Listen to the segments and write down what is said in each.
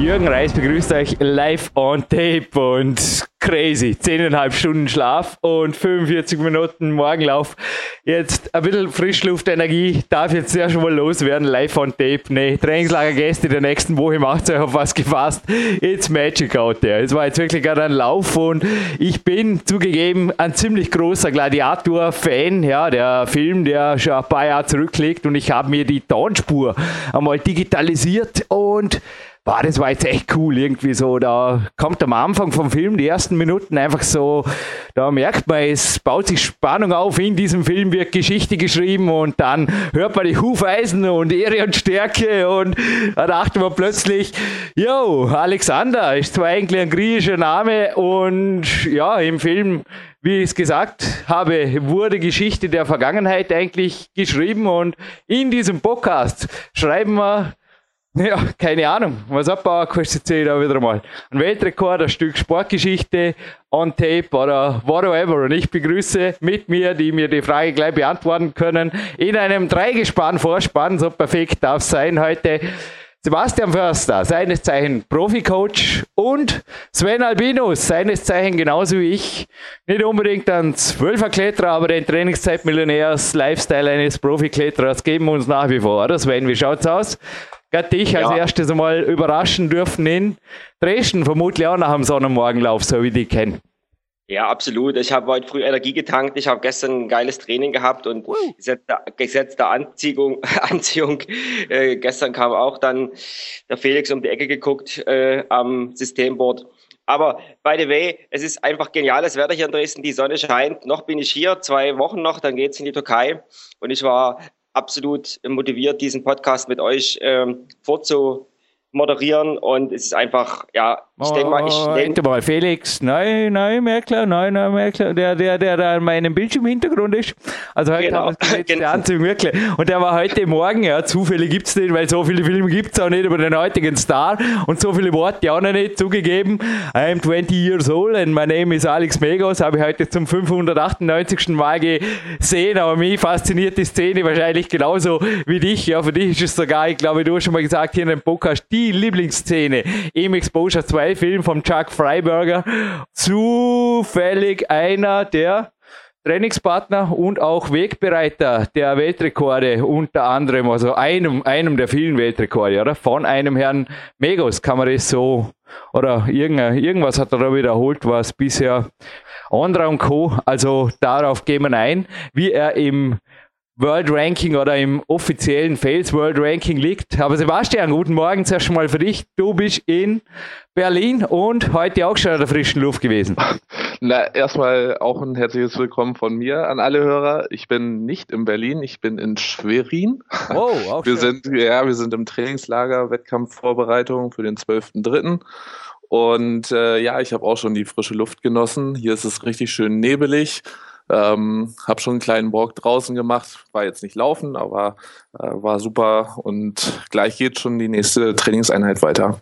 Jürgen Reis begrüßt euch live on tape und crazy. Zehneinhalb Stunden Schlaf und 45 Minuten Morgenlauf. Jetzt ein bisschen Frischluftenergie darf jetzt sehr schon mal loswerden. Live on tape. Nee, Trainingslagergäste der nächsten Woche macht euch auf was gefasst. It's magic out there. Es war jetzt wirklich gerade ein Lauf und ich bin zugegeben ein ziemlich großer Gladiator-Fan. Ja, der Film, der schon ein paar Jahre zurückliegt und ich habe mir die Tonspur einmal digitalisiert und Boah, das war jetzt echt cool irgendwie so. Da kommt am Anfang vom Film die ersten Minuten einfach so, da merkt man, es baut sich Spannung auf. In diesem Film wird Geschichte geschrieben und dann hört man die Hufeisen und Ehre und Stärke und da dachte man plötzlich, yo, Alexander ist zwar eigentlich ein griechischer Name und ja, im Film wie ich es gesagt habe, wurde Geschichte der Vergangenheit eigentlich geschrieben und in diesem Podcast schreiben wir ja, keine Ahnung. Was abbauen kostet sich da wieder mal. Ein Weltrekord, ein Stück Sportgeschichte on tape oder whatever. Und ich begrüße mit mir, die mir die Frage gleich beantworten können, in einem Dreigespann Vorspann, so perfekt darf es sein heute. Sebastian Förster, seines Zeichen Profi-Coach und Sven Albinus, seines Zeichen genauso wie ich, nicht unbedingt ein Zwölferkletterer, aber den Trainingszeitmillionärs Lifestyle eines Profikletterers geben uns nach wie vor, oder Sven? Wie schaut's aus? Gerade dich als ja. erstes einmal überraschen dürfen in Dresden, vermutlich auch nach dem Sonnenmorgenlauf, so wie die kennen. Ja, absolut. Ich habe heute früh Energie getankt. Ich habe gestern ein geiles Training gehabt und uh. gesetzte, gesetzte Anziehung. Anziehung. Äh, gestern kam auch dann der Felix um die Ecke geguckt äh, am Systemboard. Aber by the way, es ist einfach geniales Wetter hier in Dresden. Die Sonne scheint. Noch bin ich hier, zwei Wochen noch, dann geht's in die Türkei. Und ich war absolut motiviert, diesen Podcast mit euch ähm, vorzumoderieren. Und es ist einfach, ja, ich denke mal, ich denke mal, Felix, nein, nein, Merkler, nein, nein, Merkler, der, der, der da in meinem Bildschirmhintergrund ist. Also heute genau. haben wir genau. der Anzug wirklich. Und der war heute Morgen, ja, Zufälle gibt es nicht, weil so viele Filme gibt es auch nicht über den heutigen Star und so viele Worte auch noch nicht zugegeben. I am 20 years old and my name is Alex Megos, habe ich heute zum 598. Mal gesehen, aber mich fasziniert die Szene wahrscheinlich genauso wie dich. Ja, für dich ist es sogar, ich glaube, du hast schon mal gesagt hier in dem Podcast, die Lieblingsszene im Exposure 2 Film vom Chuck Freiberger zufällig einer der Trainingspartner und auch Wegbereiter der Weltrekorde, unter anderem, also einem, einem der vielen Weltrekorde, oder? Von einem Herrn Megos kann man das so, oder irgendwas hat er da wiederholt, was bisher Andra und Co., also darauf gehen wir ein, wie er im World Ranking oder im offiziellen Fails World Ranking liegt. Aber Sebastian, guten Morgen zuerst mal für dich. Du bist in Berlin und heute auch schon in der frischen Luft gewesen. Na, erstmal auch ein herzliches Willkommen von mir an alle Hörer. Ich bin nicht in Berlin, ich bin in Schwerin. Oh, auch wir schön. sind ja, wir sind im Trainingslager Wettkampfvorbereitung für den 12.3. Und äh, ja, ich habe auch schon die frische Luft genossen. Hier ist es richtig schön nebelig. Ähm, habe schon einen kleinen Walk draußen gemacht, war jetzt nicht laufen, aber äh, war super und gleich geht schon die nächste Trainingseinheit weiter.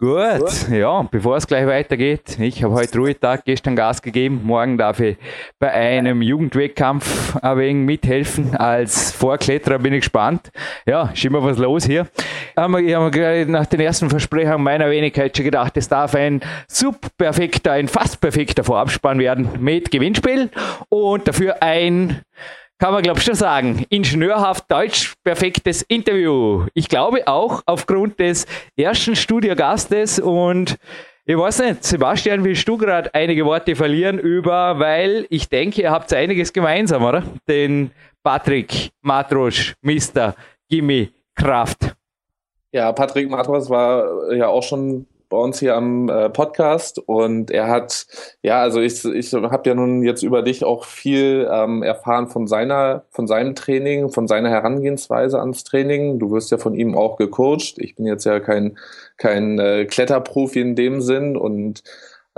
Gut, ja, bevor es gleich weitergeht, ich habe heute Ruhetag, gestern Gas gegeben, morgen darf ich bei einem Jugendwettkampf ein wenig mithelfen. Als Vorkletterer bin ich gespannt. Ja, ist immer was los hier. Ich habe nach den ersten Versprechungen meiner Wenigkeit schon gedacht, es darf ein subperfekter, ein fast perfekter Vorabspann werden mit Gewinnspiel und dafür ein kann man glaube ich schon sagen, ingenieurhaft deutsch perfektes Interview. Ich glaube auch aufgrund des ersten Studiogastes und ich weiß nicht, Sebastian, willst du gerade einige Worte verlieren über, weil ich denke, ihr habt einiges gemeinsam, oder? Den Patrick Matrosch, Mr. Gimme Kraft. Ja, Patrick Matros war ja auch schon bei uns hier am äh, Podcast und er hat, ja, also ich, ich habe ja nun jetzt über dich auch viel ähm, erfahren von seiner, von seinem Training, von seiner Herangehensweise ans Training. Du wirst ja von ihm auch gecoacht. Ich bin jetzt ja kein, kein äh, Kletterprofi in dem Sinn und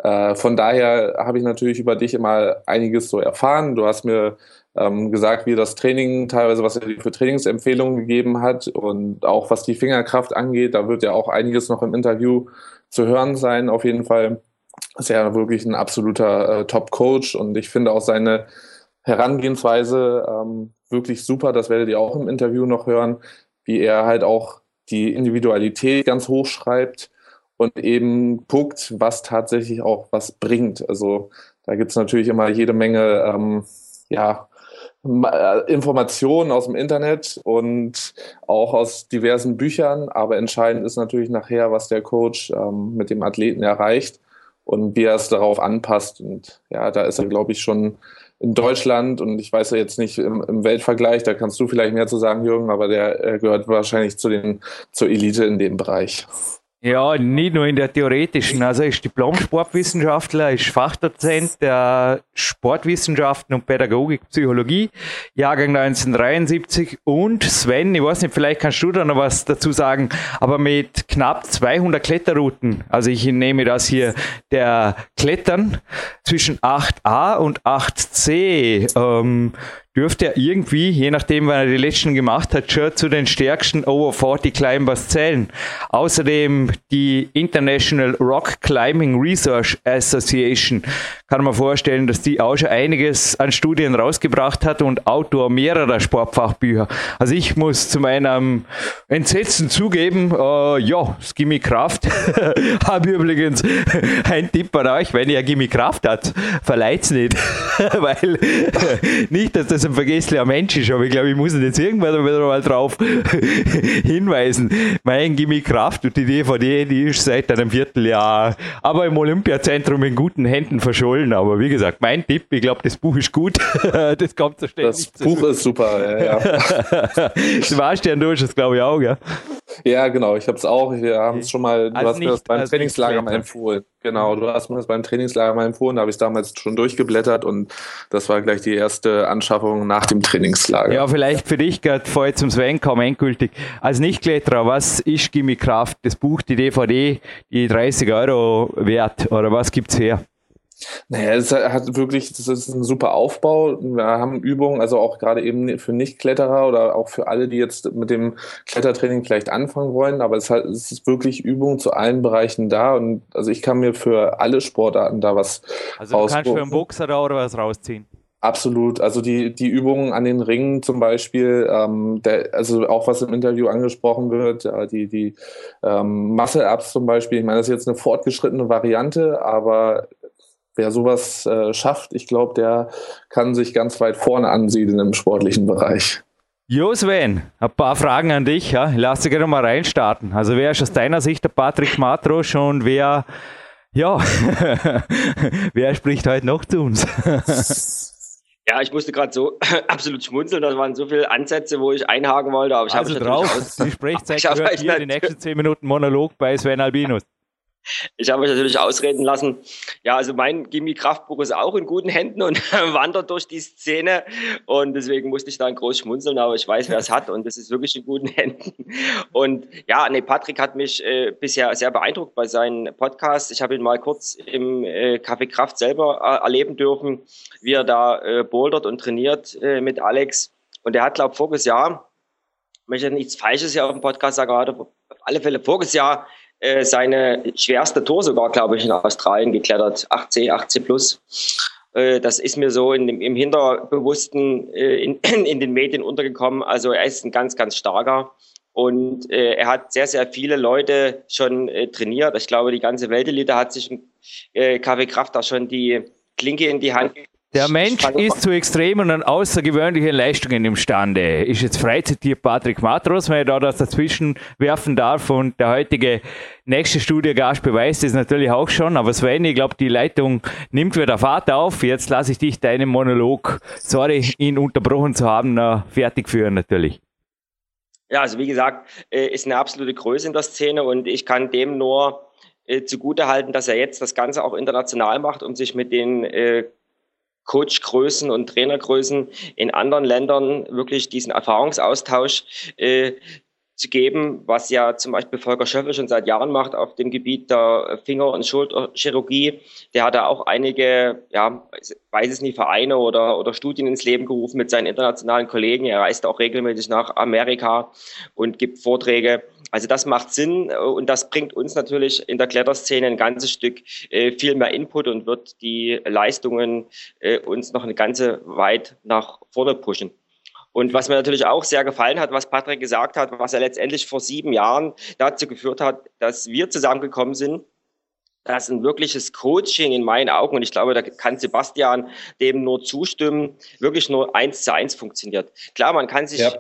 äh, von daher habe ich natürlich über dich immer einiges so erfahren. Du hast mir ähm, gesagt, wie das Training teilweise, was er für Trainingsempfehlungen gegeben hat und auch was die Fingerkraft angeht. Da wird ja auch einiges noch im Interview zu hören sein, auf jeden Fall. ist ja wirklich ein absoluter äh, Top-Coach und ich finde auch seine Herangehensweise ähm, wirklich super. Das werdet ihr auch im Interview noch hören, wie er halt auch die Individualität ganz hoch schreibt und eben guckt, was tatsächlich auch was bringt. Also da gibt es natürlich immer jede Menge ähm, ja, Informationen aus dem Internet und auch aus diversen Büchern, aber entscheidend ist natürlich nachher, was der Coach ähm, mit dem Athleten erreicht und wie er es darauf anpasst. Und ja, da ist er, glaube ich, schon in Deutschland und ich weiß ja jetzt nicht im, im, Weltvergleich, da kannst du vielleicht mehr zu sagen, Jürgen, aber der äh, gehört wahrscheinlich zu den, zur Elite in dem Bereich. Ja, nicht nur in der theoretischen. Also ist Diplom-Sportwissenschaftler, ist Fachdozent der Sportwissenschaften und Pädagogik, Psychologie, Jahrgang 1973. Und Sven, ich weiß nicht, vielleicht kannst du da noch was dazu sagen, aber mit knapp 200 Kletterrouten, also ich nehme das hier der Klettern zwischen 8a und 8c, ähm, dürfte er irgendwie, je nachdem, wann er die letzten gemacht hat, schon zu den stärksten Over 40 Climbers zählen. Außerdem die International Rock Climbing Research Association kann man vorstellen, dass die auch schon einiges an Studien rausgebracht hat und Autor mehrerer Sportfachbücher. Also ich muss zu meinem Entsetzen zugeben, äh, ja, Gimme Kraft habe übrigens ein Tipp an euch, wenn ihr Gimme Kraft hat, verleiht's nicht, weil nicht, dass das das ein vergesslicher Mensch ist, aber ich glaube, ich muss ihn jetzt irgendwann wieder mal drauf hinweisen. Mein Gimme Kraft und die DVD, die ist seit einem Vierteljahr, aber im Olympiazentrum in guten Händen verschollen. Aber wie gesagt, mein Tipp, ich glaube, das Buch ist gut. das kommt so ständig. Das Buch ist super, ja. ja. Sebastian, du hast es, glaube ich, auch, ja? Ja, genau, ich habe es auch. Wir haben es schon mal, du also hast nicht, mir das beim Trainingslager mal empfohlen. Genau, du hast mir das beim Trainingslager mal empfohlen, da habe ich es damals schon durchgeblättert und das war gleich die erste Anschaffung nach dem Trainingslager. Ja, vielleicht für dich gerade vorher zum Sven kaum endgültig. Als Nichtkletterer, was ist Gimme Kraft? Das Buch, die DVD, die 30 Euro wert oder was gibt's her? Naja, es hat wirklich, das ist ein super Aufbau. Wir haben Übungen, also auch gerade eben für Nicht-Kletterer oder auch für alle, die jetzt mit dem Klettertraining vielleicht anfangen wollen, aber es, hat, es ist wirklich Übung zu allen Bereichen da und also ich kann mir für alle Sportarten da was Also du kannst für einen Boxer da oder was rausziehen? Absolut. Also die, die Übungen an den Ringen zum Beispiel, ähm, der, also auch was im Interview angesprochen wird, äh, die, die ähm, Muscle-Ups zum Beispiel, ich meine, das ist jetzt eine fortgeschrittene Variante, aber wer sowas äh, schafft, ich glaube, der kann sich ganz weit vorne ansiedeln im sportlichen Bereich. Jo Sven, ein paar Fragen an dich. Ja? Lass dich gerne mal reinstarten. Also wer ist aus deiner Sicht der Patrick Matrosch und wer, ja, wer spricht heute noch zu uns? Ja, ich musste gerade so absolut schmunzeln. Da waren so viele Ansätze, wo ich einhaken wollte. Aber ich also habe drauf. Die Sprechzeit gehört hier die nächsten zehn Minuten Monolog bei Sven Albinus. Ich habe mich natürlich ausreden lassen. Ja, also mein Gimme Kraftbuch ist auch in guten Händen und wandert durch die Szene. Und deswegen musste ich da groß schmunzeln, aber ich weiß, wer es hat und es ist wirklich in guten Händen. Und ja, nee, Patrick hat mich äh, bisher sehr beeindruckt bei seinen Podcasts. Ich habe ihn mal kurz im äh, Café Kraft selber äh, erleben dürfen, wie er da äh, bouldert und trainiert äh, mit Alex. Und er hat, glaube ich, voriges Jahr, ich möchte nichts Falsches hier auf dem Podcast sagen, aber auf alle Fälle voriges Jahr äh, seine schwerste Tour sogar, glaube ich, in Australien geklettert. 8C, 8C plus. Äh, das ist mir so in dem, im Hinterbewussten äh, in, in den Medien untergekommen. Also er ist ein ganz, ganz starker. Und er hat sehr, sehr viele Leute schon trainiert. Ich glaube, die ganze Weltelite hat sich äh, KW Kraft da schon die Klinke in die Hand der Mensch ist zu extremen und außergewöhnlichen Leistungen imstande. Ist jetzt Freizitier Patrick Matros, wenn ich da das dazwischen werfen darf. Und der heutige nächste Studiogast beweist es natürlich auch schon. Aber Sven, ich glaube, die Leitung nimmt wieder Fahrt auf. Jetzt lasse ich dich deinen Monolog, sorry, ihn unterbrochen zu haben, fertig führen natürlich. Ja, also wie gesagt, äh, ist eine absolute Größe in der Szene und ich kann dem nur äh, zugutehalten, dass er jetzt das Ganze auch international macht, um sich mit den äh, Coachgrößen und Trainergrößen in anderen Ländern wirklich diesen Erfahrungsaustausch äh, zu geben, was ja zum Beispiel Volker Schöffel schon seit Jahren macht auf dem Gebiet der Finger- und Schulterchirurgie. Der hat da auch einige, ja, weiß es nicht, Vereine oder, oder Studien ins Leben gerufen mit seinen internationalen Kollegen. Er reist auch regelmäßig nach Amerika und gibt Vorträge. Also das macht Sinn äh, und das bringt uns natürlich in der Kletterszene ein ganzes Stück äh, viel mehr Input und wird die Leistungen äh, uns noch eine ganze weit nach vorne pushen. Und was mir natürlich auch sehr gefallen hat, was Patrick gesagt hat, was er letztendlich vor sieben Jahren dazu geführt hat, dass wir zusammengekommen sind, dass ein wirkliches Coaching in meinen Augen, und ich glaube, da kann Sebastian dem nur zustimmen, wirklich nur eins zu eins funktioniert. Klar, man kann sich ja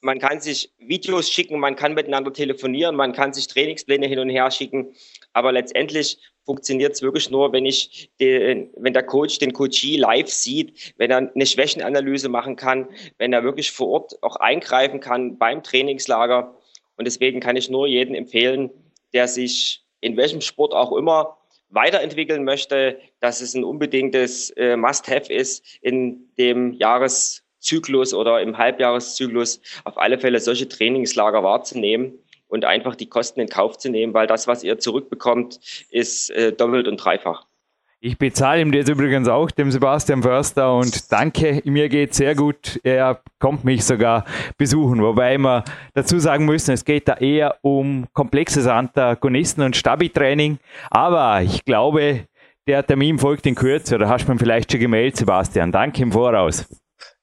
man kann sich Videos schicken, man kann miteinander telefonieren, man kann sich Trainingspläne hin und her schicken, aber letztendlich funktioniert es wirklich nur, wenn ich den, wenn der Coach den Coachee live sieht, wenn er eine Schwächenanalyse machen kann, wenn er wirklich vor Ort auch eingreifen kann beim Trainingslager. Und deswegen kann ich nur jedem empfehlen, der sich in welchem Sport auch immer weiterentwickeln möchte, dass es ein unbedingtes äh, Must-Have ist in dem Jahres Zyklus oder im Halbjahreszyklus auf alle Fälle solche Trainingslager wahrzunehmen und einfach die Kosten in Kauf zu nehmen, weil das, was ihr zurückbekommt, ist äh, doppelt und dreifach. Ich bezahle ihm das übrigens auch, dem Sebastian Förster, und danke, mir geht sehr gut. Er kommt mich sogar besuchen, wobei wir dazu sagen müssen, es geht da eher um komplexes Antagonisten- und Stabi-Training. Aber ich glaube, der Termin folgt in Kürze, oder hast du mir vielleicht schon gemeldet, Sebastian? Danke im Voraus.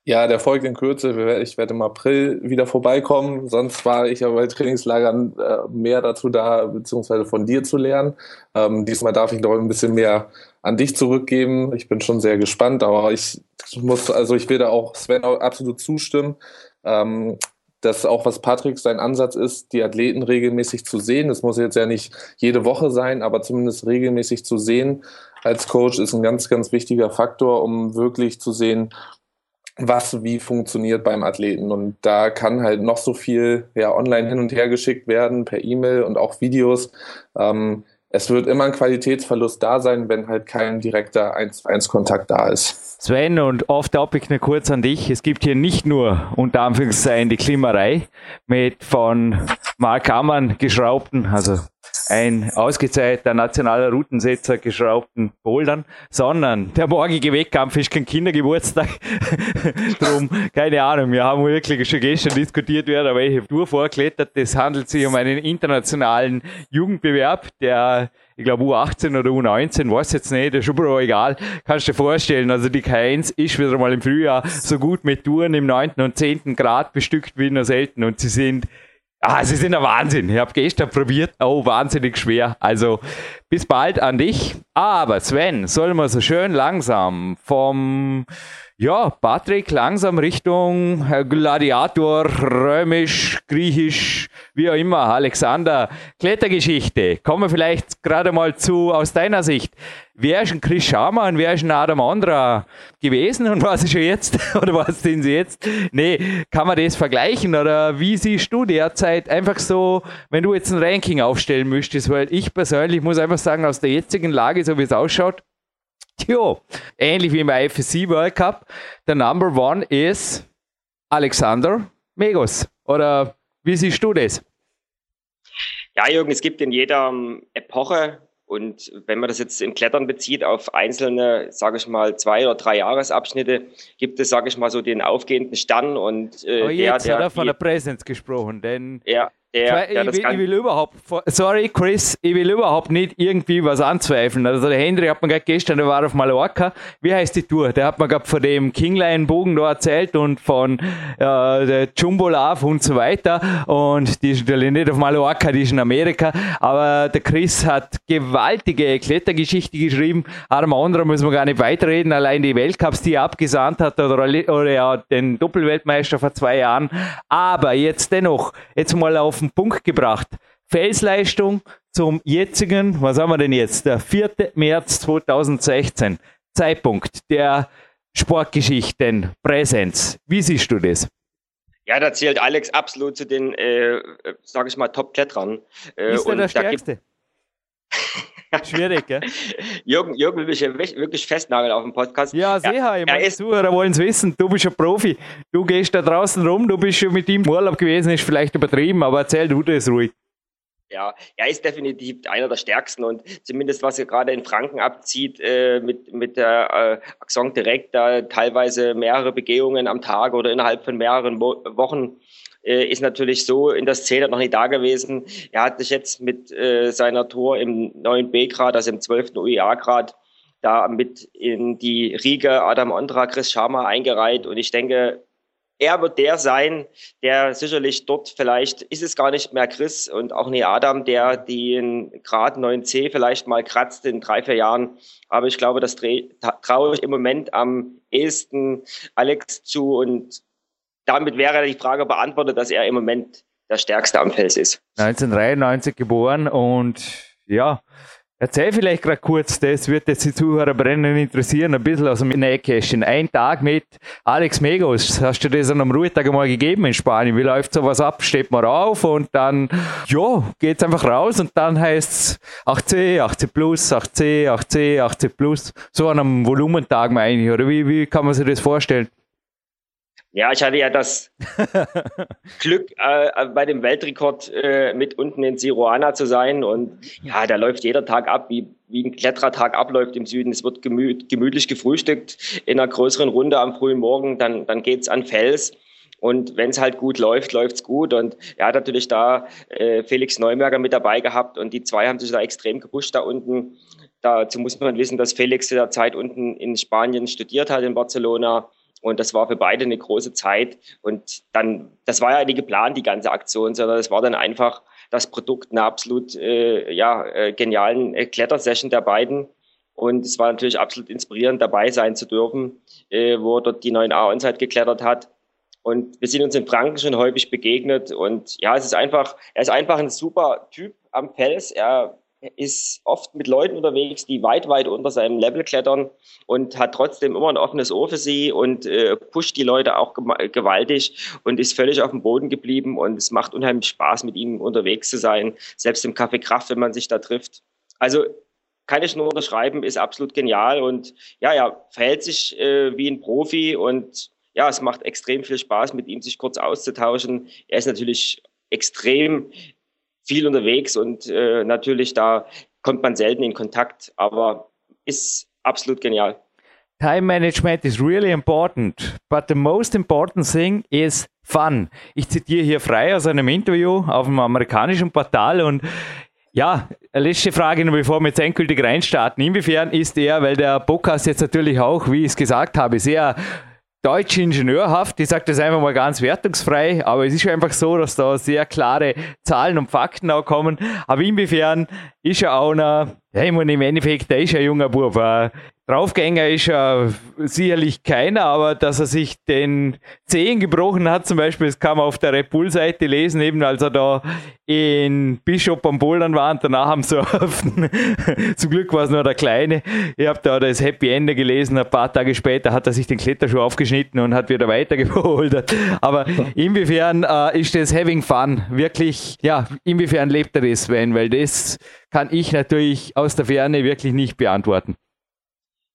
Ja, der folgt in Kürze. Ich werde im April wieder vorbeikommen. Sonst war ich aber bei Trainingslagern äh, mehr dazu da, beziehungsweise von dir zu lernen. Ähm, diesmal darf ich noch ein bisschen mehr an dich zurückgeben. Ich bin schon sehr gespannt, aber ich muss, also ich will da auch Sven absolut zustimmen. Ähm, dass auch was Patrick sein Ansatz ist, die Athleten regelmäßig zu sehen. Das muss jetzt ja nicht jede Woche sein, aber zumindest regelmäßig zu sehen als Coach ist ein ganz, ganz wichtiger Faktor, um wirklich zu sehen, was wie funktioniert beim Athleten. Und da kann halt noch so viel ja, online hin und her geschickt werden, per E-Mail und auch Videos. Ähm, es wird immer ein Qualitätsverlust da sein, wenn halt kein direkter 1 zu 1 Kontakt da ist. Sven und off-topic nur kurz an dich. Es gibt hier nicht nur unter Anführungszeichen die Klimerei mit von Mark Ammann geschraubten, also ein ausgezeichneter nationaler Routensetzer geschraubten Bouldern, sondern der morgige Wettkampf ist kein Kindergeburtstag. Drum, keine Ahnung, wir haben wirklich schon gestern diskutiert, wer da welche Tour vorklettert. Es handelt sich um einen internationalen Jugendbewerb, der ich glaube U18 oder U19, weiß jetzt nicht, ist überall egal. Kannst dir vorstellen, also die K1 ist wieder mal im Frühjahr so gut mit Touren im 9. und 10. Grad bestückt wie nur selten und sie sind Ah, sie sind ein Wahnsinn. Ich habe gestern probiert. Oh, wahnsinnig schwer. Also bis bald an dich. Aber Sven, sollen wir so schön langsam vom ja, Patrick langsam Richtung Gladiator, römisch, griechisch, wie auch immer, Alexander, Klettergeschichte. Kommen wir vielleicht gerade mal zu, aus deiner Sicht. Wer ist ein Chris Schamann, wer ist ein Adam Andra gewesen und was ist er jetzt? Oder was sind sie jetzt? Nee, kann man das vergleichen? Oder wie siehst du derzeit einfach so, wenn du jetzt ein Ranking aufstellen müsstest? Weil ich persönlich muss einfach sagen, aus der jetzigen Lage, so wie es ausschaut, Tja, ähnlich wie im IFSC World Cup, der Number One ist Alexander Megos. Oder wie siehst du das? Ja, Jürgen, es gibt in jeder ähm, Epoche und wenn man das jetzt im Klettern bezieht auf einzelne, sage ich mal, zwei oder drei Jahresabschnitte, gibt es, sage ich mal, so den aufgehenden Stern und äh, Aber jetzt der, der, hat er von der Präsenz gesprochen, denn ja, der, der ich, will, ich, will, überhaupt, sorry Chris, ich will überhaupt nicht irgendwie was anzweifeln. Also der Henry hat mir gerade gestern, der war auf Mallorca. Wie heißt die Tour? Der hat mir gerade von dem Kingline-Bogen da erzählt und von äh, der Jumbo Love und so weiter. Und die ist natürlich nicht auf Mallorca, die ist in Amerika. Aber der Chris hat gewaltige Klettergeschichte geschrieben. Adam anderen müssen wir gar nicht weiterreden. Allein die Weltcups, die er abgesandt hat oder, oder ja, den Doppelweltmeister vor zwei Jahren. Aber jetzt dennoch, jetzt mal auf den Punkt gebracht. Felsleistung zum jetzigen, was haben wir denn jetzt? Der 4. März 2016. Zeitpunkt der Sportgeschichten, Präsenz. Wie siehst du das? Ja, da zählt Alex absolut zu den, äh, sag ich mal, Top-Kletterern. Äh, ist er der Stärkste? Schwierig, gell? Jürgen, Jürgen will mich ja wirklich festnageln auf dem Podcast. Ja, sicher. Ja, ich meine, Zuhörer wollen es wissen. Du bist ein Profi. Du gehst da draußen rum, du bist schon mit ihm im Urlaub gewesen, ist vielleicht übertrieben, aber erzähl du das ruhig. Ja, er ist definitiv einer der stärksten und zumindest was er gerade in Franken abzieht, äh, mit, mit der äh, Axon direkt da teilweise mehrere Begehungen am Tag oder innerhalb von mehreren Wo Wochen äh, ist natürlich so in der Szene noch nicht da gewesen. Er hat sich jetzt mit äh, seiner Tour im neuen B-Grad, also im 12. UEA-Grad, da mit in die Riege Adam Ondra, Chris Sharma eingereiht und ich denke, er wird der sein, der sicherlich dort vielleicht ist es gar nicht mehr Chris und auch nicht Adam, der den Grad 9c vielleicht mal kratzt in drei, vier Jahren. Aber ich glaube, das traue ich im Moment am ehesten Alex zu und damit wäre die Frage beantwortet, dass er im Moment der stärkste am Fels ist. 1993 geboren und ja, Erzähl vielleicht gerade kurz, das wird jetzt die Zuhörer brennend interessieren, ein bisschen aus dem Nähkästchen. Ein Tag mit Alex Megos, hast du das an einem Ruhetag einmal gegeben in Spanien? Wie läuft sowas ab? Steht man auf und dann, ja, geht's einfach raus und dann heißt's 8C, 8C Plus, 8C, 8C, 8C Plus. So an einem Volumentag meine ich, oder wie, wie kann man sich das vorstellen? Ja, ich hatte ja das Glück, äh, bei dem Weltrekord äh, mit unten in Siruana zu sein. Und ja, da läuft jeder Tag ab, wie, wie ein Klettertag abläuft im Süden. Es wird gemü gemütlich gefrühstückt in einer größeren Runde am frühen Morgen. Dann, dann geht's an Fels. Und wenn es halt gut läuft, läuft's gut. Und er hat natürlich da äh, Felix Neumerger mit dabei gehabt. Und die zwei haben sich da extrem gepusht da unten. Dazu muss man wissen, dass Felix in der Zeit unten in Spanien studiert hat, in Barcelona und das war für beide eine große Zeit. Und dann, das war ja nicht geplant, die ganze Aktion, sondern es war dann einfach das Produkt einer absolut äh, ja, äh, genialen äh, Klettersession der beiden. Und es war natürlich absolut inspirierend, dabei sein zu dürfen, äh, wo er dort die 9a Onside geklettert hat. Und wir sind uns in Franken schon häufig begegnet. Und ja, es ist einfach, er ist einfach ein super Typ am Fels. Er ist oft mit Leuten unterwegs, die weit, weit unter seinem Level klettern und hat trotzdem immer ein offenes Ohr für sie und äh, pusht die Leute auch gewaltig und ist völlig auf dem Boden geblieben und es macht unheimlich Spaß, mit ihm unterwegs zu sein, selbst im Café Kraft, wenn man sich da trifft. Also kann ich nur unterschreiben, ist absolut genial und ja, ja, verhält sich äh, wie ein Profi und ja, es macht extrem viel Spaß, mit ihm sich kurz auszutauschen. Er ist natürlich extrem viel unterwegs und äh, natürlich da kommt man selten in Kontakt, aber ist absolut genial. Time management is really important, but the most important thing is fun. Ich zitiere hier frei aus einem Interview auf dem amerikanischen Portal und ja, letzte Frage, bevor wir jetzt endgültig reinstarten. Inwiefern ist er, weil der Podcast jetzt natürlich auch, wie ich es gesagt habe, sehr deutsch ingenieurhaft. Ich sage das einfach mal ganz wertungsfrei, aber es ist einfach so, dass da sehr klare Zahlen und Fakten auch kommen. Aber inwiefern ist er auch noch, ja, ich meine, im Endeffekt, der ist ein junger Bub. Draufgänger ist er sicherlich keiner, aber dass er sich den Zehen gebrochen hat, zum Beispiel, das kann man auf der Red Bull-Seite lesen, eben als er da in Bishop am Bouldern war und danach am Surfen. zum Glück war es nur der Kleine. Ich habe da das Happy Ende gelesen, ein paar Tage später hat er sich den Kletterschuh aufgeschnitten und hat wieder weitergeholt. Aber inwiefern äh, ist das Having Fun wirklich, ja, inwiefern lebt er das, Sven? Weil das kann ich natürlich aus der Ferne wirklich nicht beantworten.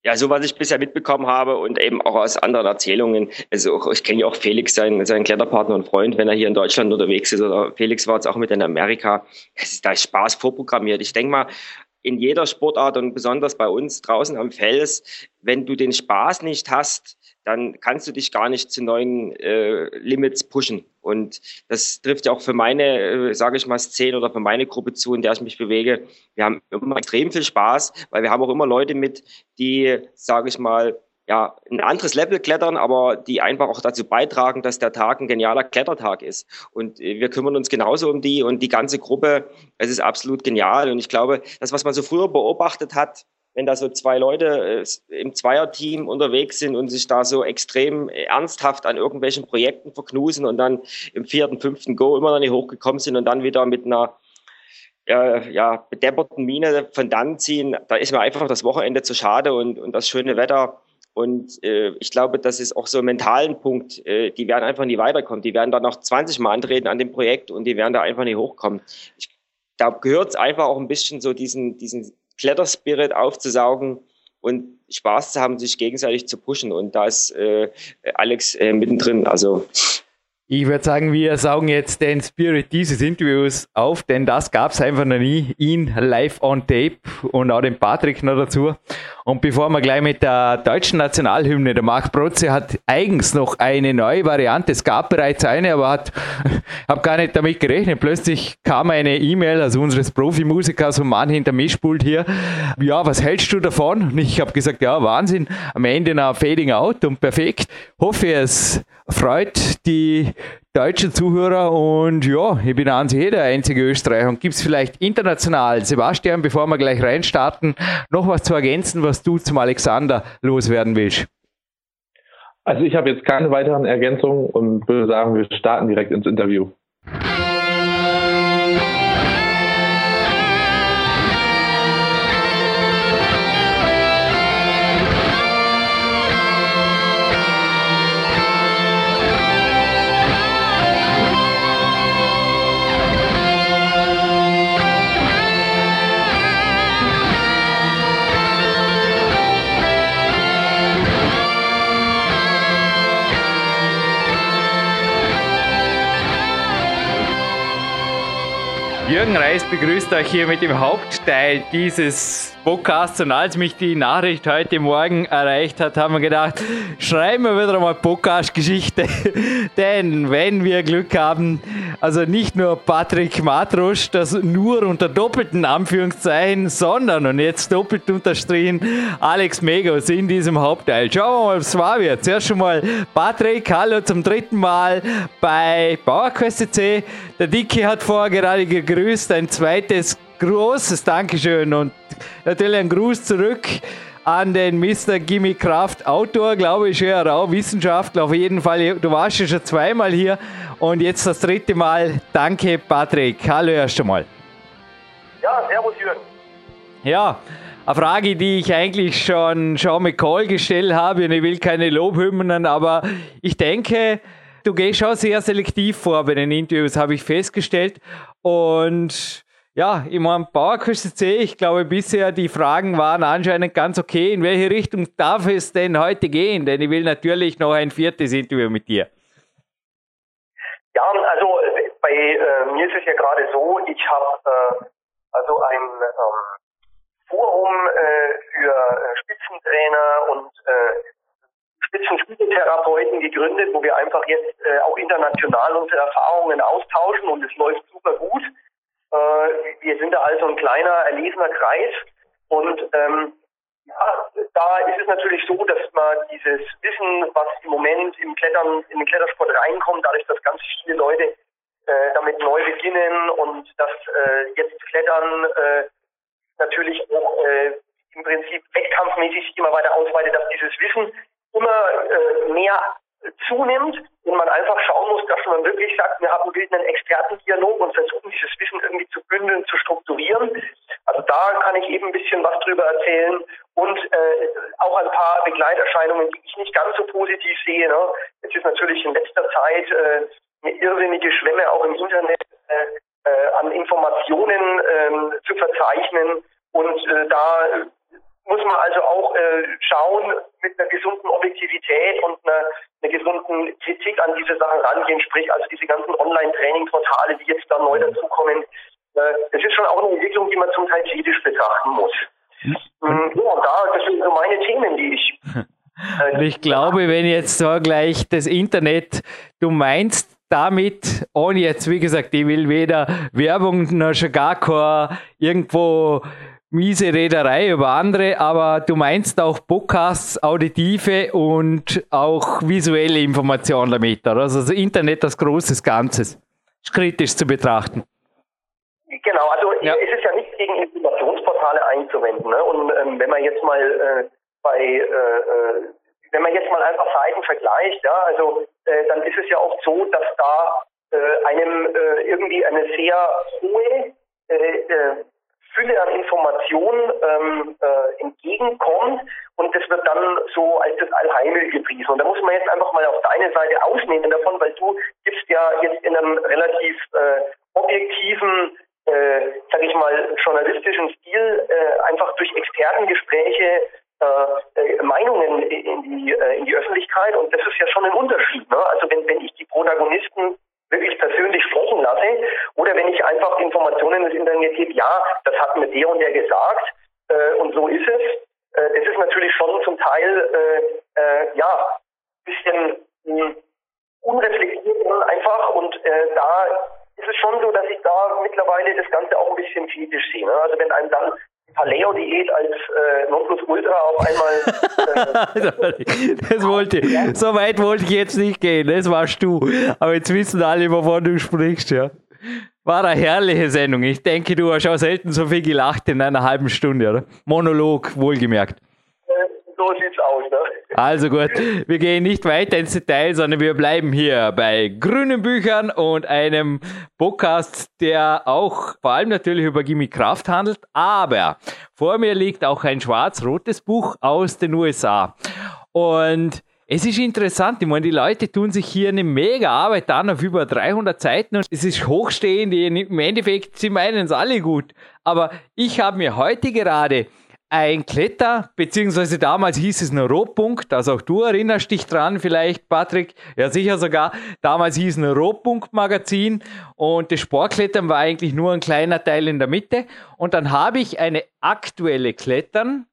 Ja, so was ich bisher mitbekommen habe und eben auch aus anderen Erzählungen. Also ich kenne ja auch Felix, seinen, seinen Kletterpartner und Freund, wenn er hier in Deutschland unterwegs ist. Oder Felix war jetzt auch mit in Amerika. Es ist da Spaß vorprogrammiert. Ich denke mal, in jeder Sportart und besonders bei uns draußen am Fels, wenn du den Spaß nicht hast, dann kannst du dich gar nicht zu neuen äh, Limits pushen. Und das trifft ja auch für meine, äh, sage ich mal, Szene oder für meine Gruppe zu, in der ich mich bewege. Wir haben immer extrem viel Spaß, weil wir haben auch immer Leute mit, die, sage ich mal, ja, ein anderes Level klettern, aber die einfach auch dazu beitragen, dass der Tag ein genialer Klettertag ist. Und äh, wir kümmern uns genauso um die und die ganze Gruppe. Es ist absolut genial. Und ich glaube, das, was man so früher beobachtet hat, wenn da so zwei Leute äh, im Zweierteam unterwegs sind und sich da so extrem ernsthaft an irgendwelchen Projekten verknusen und dann im vierten, fünften Go immer noch nicht hochgekommen sind und dann wieder mit einer äh, ja, bedepperten Mine von dann ziehen, da ist mir einfach das Wochenende zu schade und, und das schöne Wetter. Und äh, ich glaube, das ist auch so ein mentalen Punkt. Äh, die werden einfach nie weiterkommen. Die werden da noch 20 Mal antreten an dem Projekt und die werden da einfach nicht hochkommen. Ich, da gehört es einfach auch ein bisschen so diesen, diesen Kletterspirit aufzusaugen und Spaß zu haben, sich gegenseitig zu pushen. Und da ist äh, Alex äh, mittendrin. Also Ich würde sagen, wir saugen jetzt den Spirit dieses Interviews auf, denn das gab es einfach noch nie. Ihn live on tape und auch den Patrick noch dazu. Und bevor wir gleich mit der deutschen Nationalhymne, der Marc Protze hat eigens noch eine neue Variante. Es gab bereits eine, aber hat, habe gar nicht damit gerechnet. Plötzlich kam eine E-Mail, also unseres Profimusikers und Mann hinter Mischpult hier. Ja, was hältst du davon? Und ich habe gesagt, ja, Wahnsinn. Am Ende nach Fading Out und perfekt. Hoffe, es freut die deutschen Zuhörer und ja, ich bin an sich eh der einzige Österreicher und gibt es vielleicht international, Sebastian, bevor wir gleich reinstarten, noch was zu ergänzen, was du zum Alexander loswerden willst? Also ich habe jetzt keine weiteren Ergänzungen und würde sagen, wir starten direkt ins Interview. Jürgen Reis begrüßt euch hier mit dem Hauptteil dieses Podcasts und als mich die Nachricht heute Morgen erreicht hat, haben wir gedacht, schreiben wir wieder mal Podcast-Geschichte. Denn wenn wir Glück haben, also nicht nur Patrick Matrusch, das nur unter doppelten Anführungszeichen, sondern und jetzt doppelt unterstrichen Alex Megos in diesem Hauptteil. Schauen wir mal, was war wir. Zuerst schon mal Patrick, hallo zum dritten Mal bei Bauerquest C. Der Dicke hat vorher gerade gegrüßt, ein zweites großes Dankeschön und natürlich ein Gruß zurück an den Mr. Gimme Kraft Autor, glaube ich, ja, auch Wissenschaftler. Auf jeden Fall, du warst ja schon zweimal hier und jetzt das dritte Mal. Danke, Patrick. Hallo erst einmal. Ja, servus Jürgen. Ja, eine Frage, die ich eigentlich schon Sean McCall gestellt habe und ich will keine Lobhymnen, aber ich denke, du gehst auch sehr selektiv vor bei den Interviews, habe ich festgestellt. Und ja, ich meine, Bauerküste C, ich glaube bisher die Fragen waren anscheinend ganz okay. In welche Richtung darf es denn heute gehen? Denn ich will natürlich noch ein viertes Interview mit dir. Ja, also bei äh, mir ist es ja gerade so, ich habe äh, also ein ähm, Forum äh, für äh, Spitzentrainer und Spitzenspielotherapeuten gegründet, wo wir einfach jetzt äh, auch international unsere Erfahrungen austauschen und es läuft super gut. Äh, wir sind da also ein kleiner, erlesener Kreis und ähm, ja, da ist es natürlich so, dass man dieses Wissen, was im Moment im Klettern, in den Klettersport reinkommt, dadurch, dass ganz viele Leute äh, damit neu beginnen und dass äh, jetzt Klettern äh, natürlich auch äh, im Prinzip wettkampfmäßig immer weiter ausweitet, dass dieses Wissen immer äh, mehr zunimmt und man einfach schauen muss, dass man wirklich sagt, wir haben einen Expertendialog und versuchen dieses Wissen irgendwie zu bündeln, zu strukturieren. Also da kann ich eben ein bisschen was drüber erzählen und äh, auch ein paar Begleiterscheinungen, die ich nicht ganz so positiv sehe. Ne? Jetzt ist natürlich in letzter Zeit äh, eine irrsinnige Schwemme auch im Internet äh, äh, an Informationen äh, zu verzeichnen und äh, da muss man also auch äh, schauen, mit einer gesunden Objektivität und einer, einer gesunden Kritik an diese Sachen rangehen, sprich also diese ganzen Online-Training-Portale, die jetzt da neu dazukommen. Äh, das ist schon auch eine Entwicklung, die man zum Teil kritisch betrachten muss. Mhm. Ja, da, das sind so meine Themen, die ich. Äh, und ich glaube, wenn jetzt so gleich das Internet, du meinst damit, ohne jetzt, wie gesagt, ich will weder Werbung noch schon gar kein irgendwo miese Rederei über andere, aber du meinst auch Podcasts, auditive und auch visuelle Informationen damit, oder? Also das Internet als großes Ganzes. Ist kritisch zu betrachten. Genau, also ja. es ist ja nicht gegen Informationsportale einzuwenden. Ne? Und ähm, wenn man jetzt mal äh, bei äh, äh, wenn man jetzt mal einfach Seiten vergleicht, ja, also äh, dann ist es ja oft so, dass da äh, einem äh, irgendwie eine sehr hohe äh, Fülle an Informationen ähm, äh, entgegenkommt und das wird dann so als das Allheilmittel gepriesen. Und da muss man jetzt einfach mal auf deine Seite ausnehmen davon, weil du gibst ja jetzt in einem relativ äh, objektiven, äh, sag ich mal, journalistischen Stil äh, einfach durch Expertengespräche äh, Meinungen in die, äh, in die Öffentlichkeit und das ist ja schon ein Unterschied. Ne? Also wenn, wenn ich die Protagonisten Protagonisten wirklich persönlich sprechen lasse oder wenn ich einfach Informationen ins Internet gebe, ja, das hat mir der und der gesagt äh, und so ist es. Äh, das ist natürlich schon zum Teil äh, äh, ja bisschen mh, hm, unreflektiert einfach und äh, da ist es schon so, dass ich da mittlerweile das Ganze auch ein bisschen kritisch sehe. Ne? Also wenn einem dann Paleo-Diät als äh, Nonplusultra auf einmal. Äh, das wollte, so weit wollte ich jetzt nicht gehen, das warst du. Aber jetzt wissen alle, wovon du sprichst, ja. War eine herrliche Sendung. Ich denke, du hast auch selten so viel gelacht in einer halben Stunde, oder? Monolog, wohlgemerkt. So sieht's aus, ne? Also gut, wir gehen nicht weiter ins Detail, sondern wir bleiben hier bei grünen Büchern und einem Podcast, der auch vor allem natürlich über Gimme Kraft handelt, aber vor mir liegt auch ein schwarz-rotes Buch aus den USA. Und es ist interessant, ich meine, die Leute tun sich hier eine mega Arbeit an auf über 300 Seiten und es ist hochstehend, im Endeffekt, sie meinen es alle gut. Aber ich habe mir heute gerade ein Kletter, beziehungsweise damals hieß es ein Rohpunkt, also auch du erinnerst dich dran vielleicht, Patrick, ja sicher sogar, damals hieß es ein Rohpunkt-Magazin und das Sportklettern war eigentlich nur ein kleiner Teil in der Mitte und dann habe ich eine aktuelle Klettern,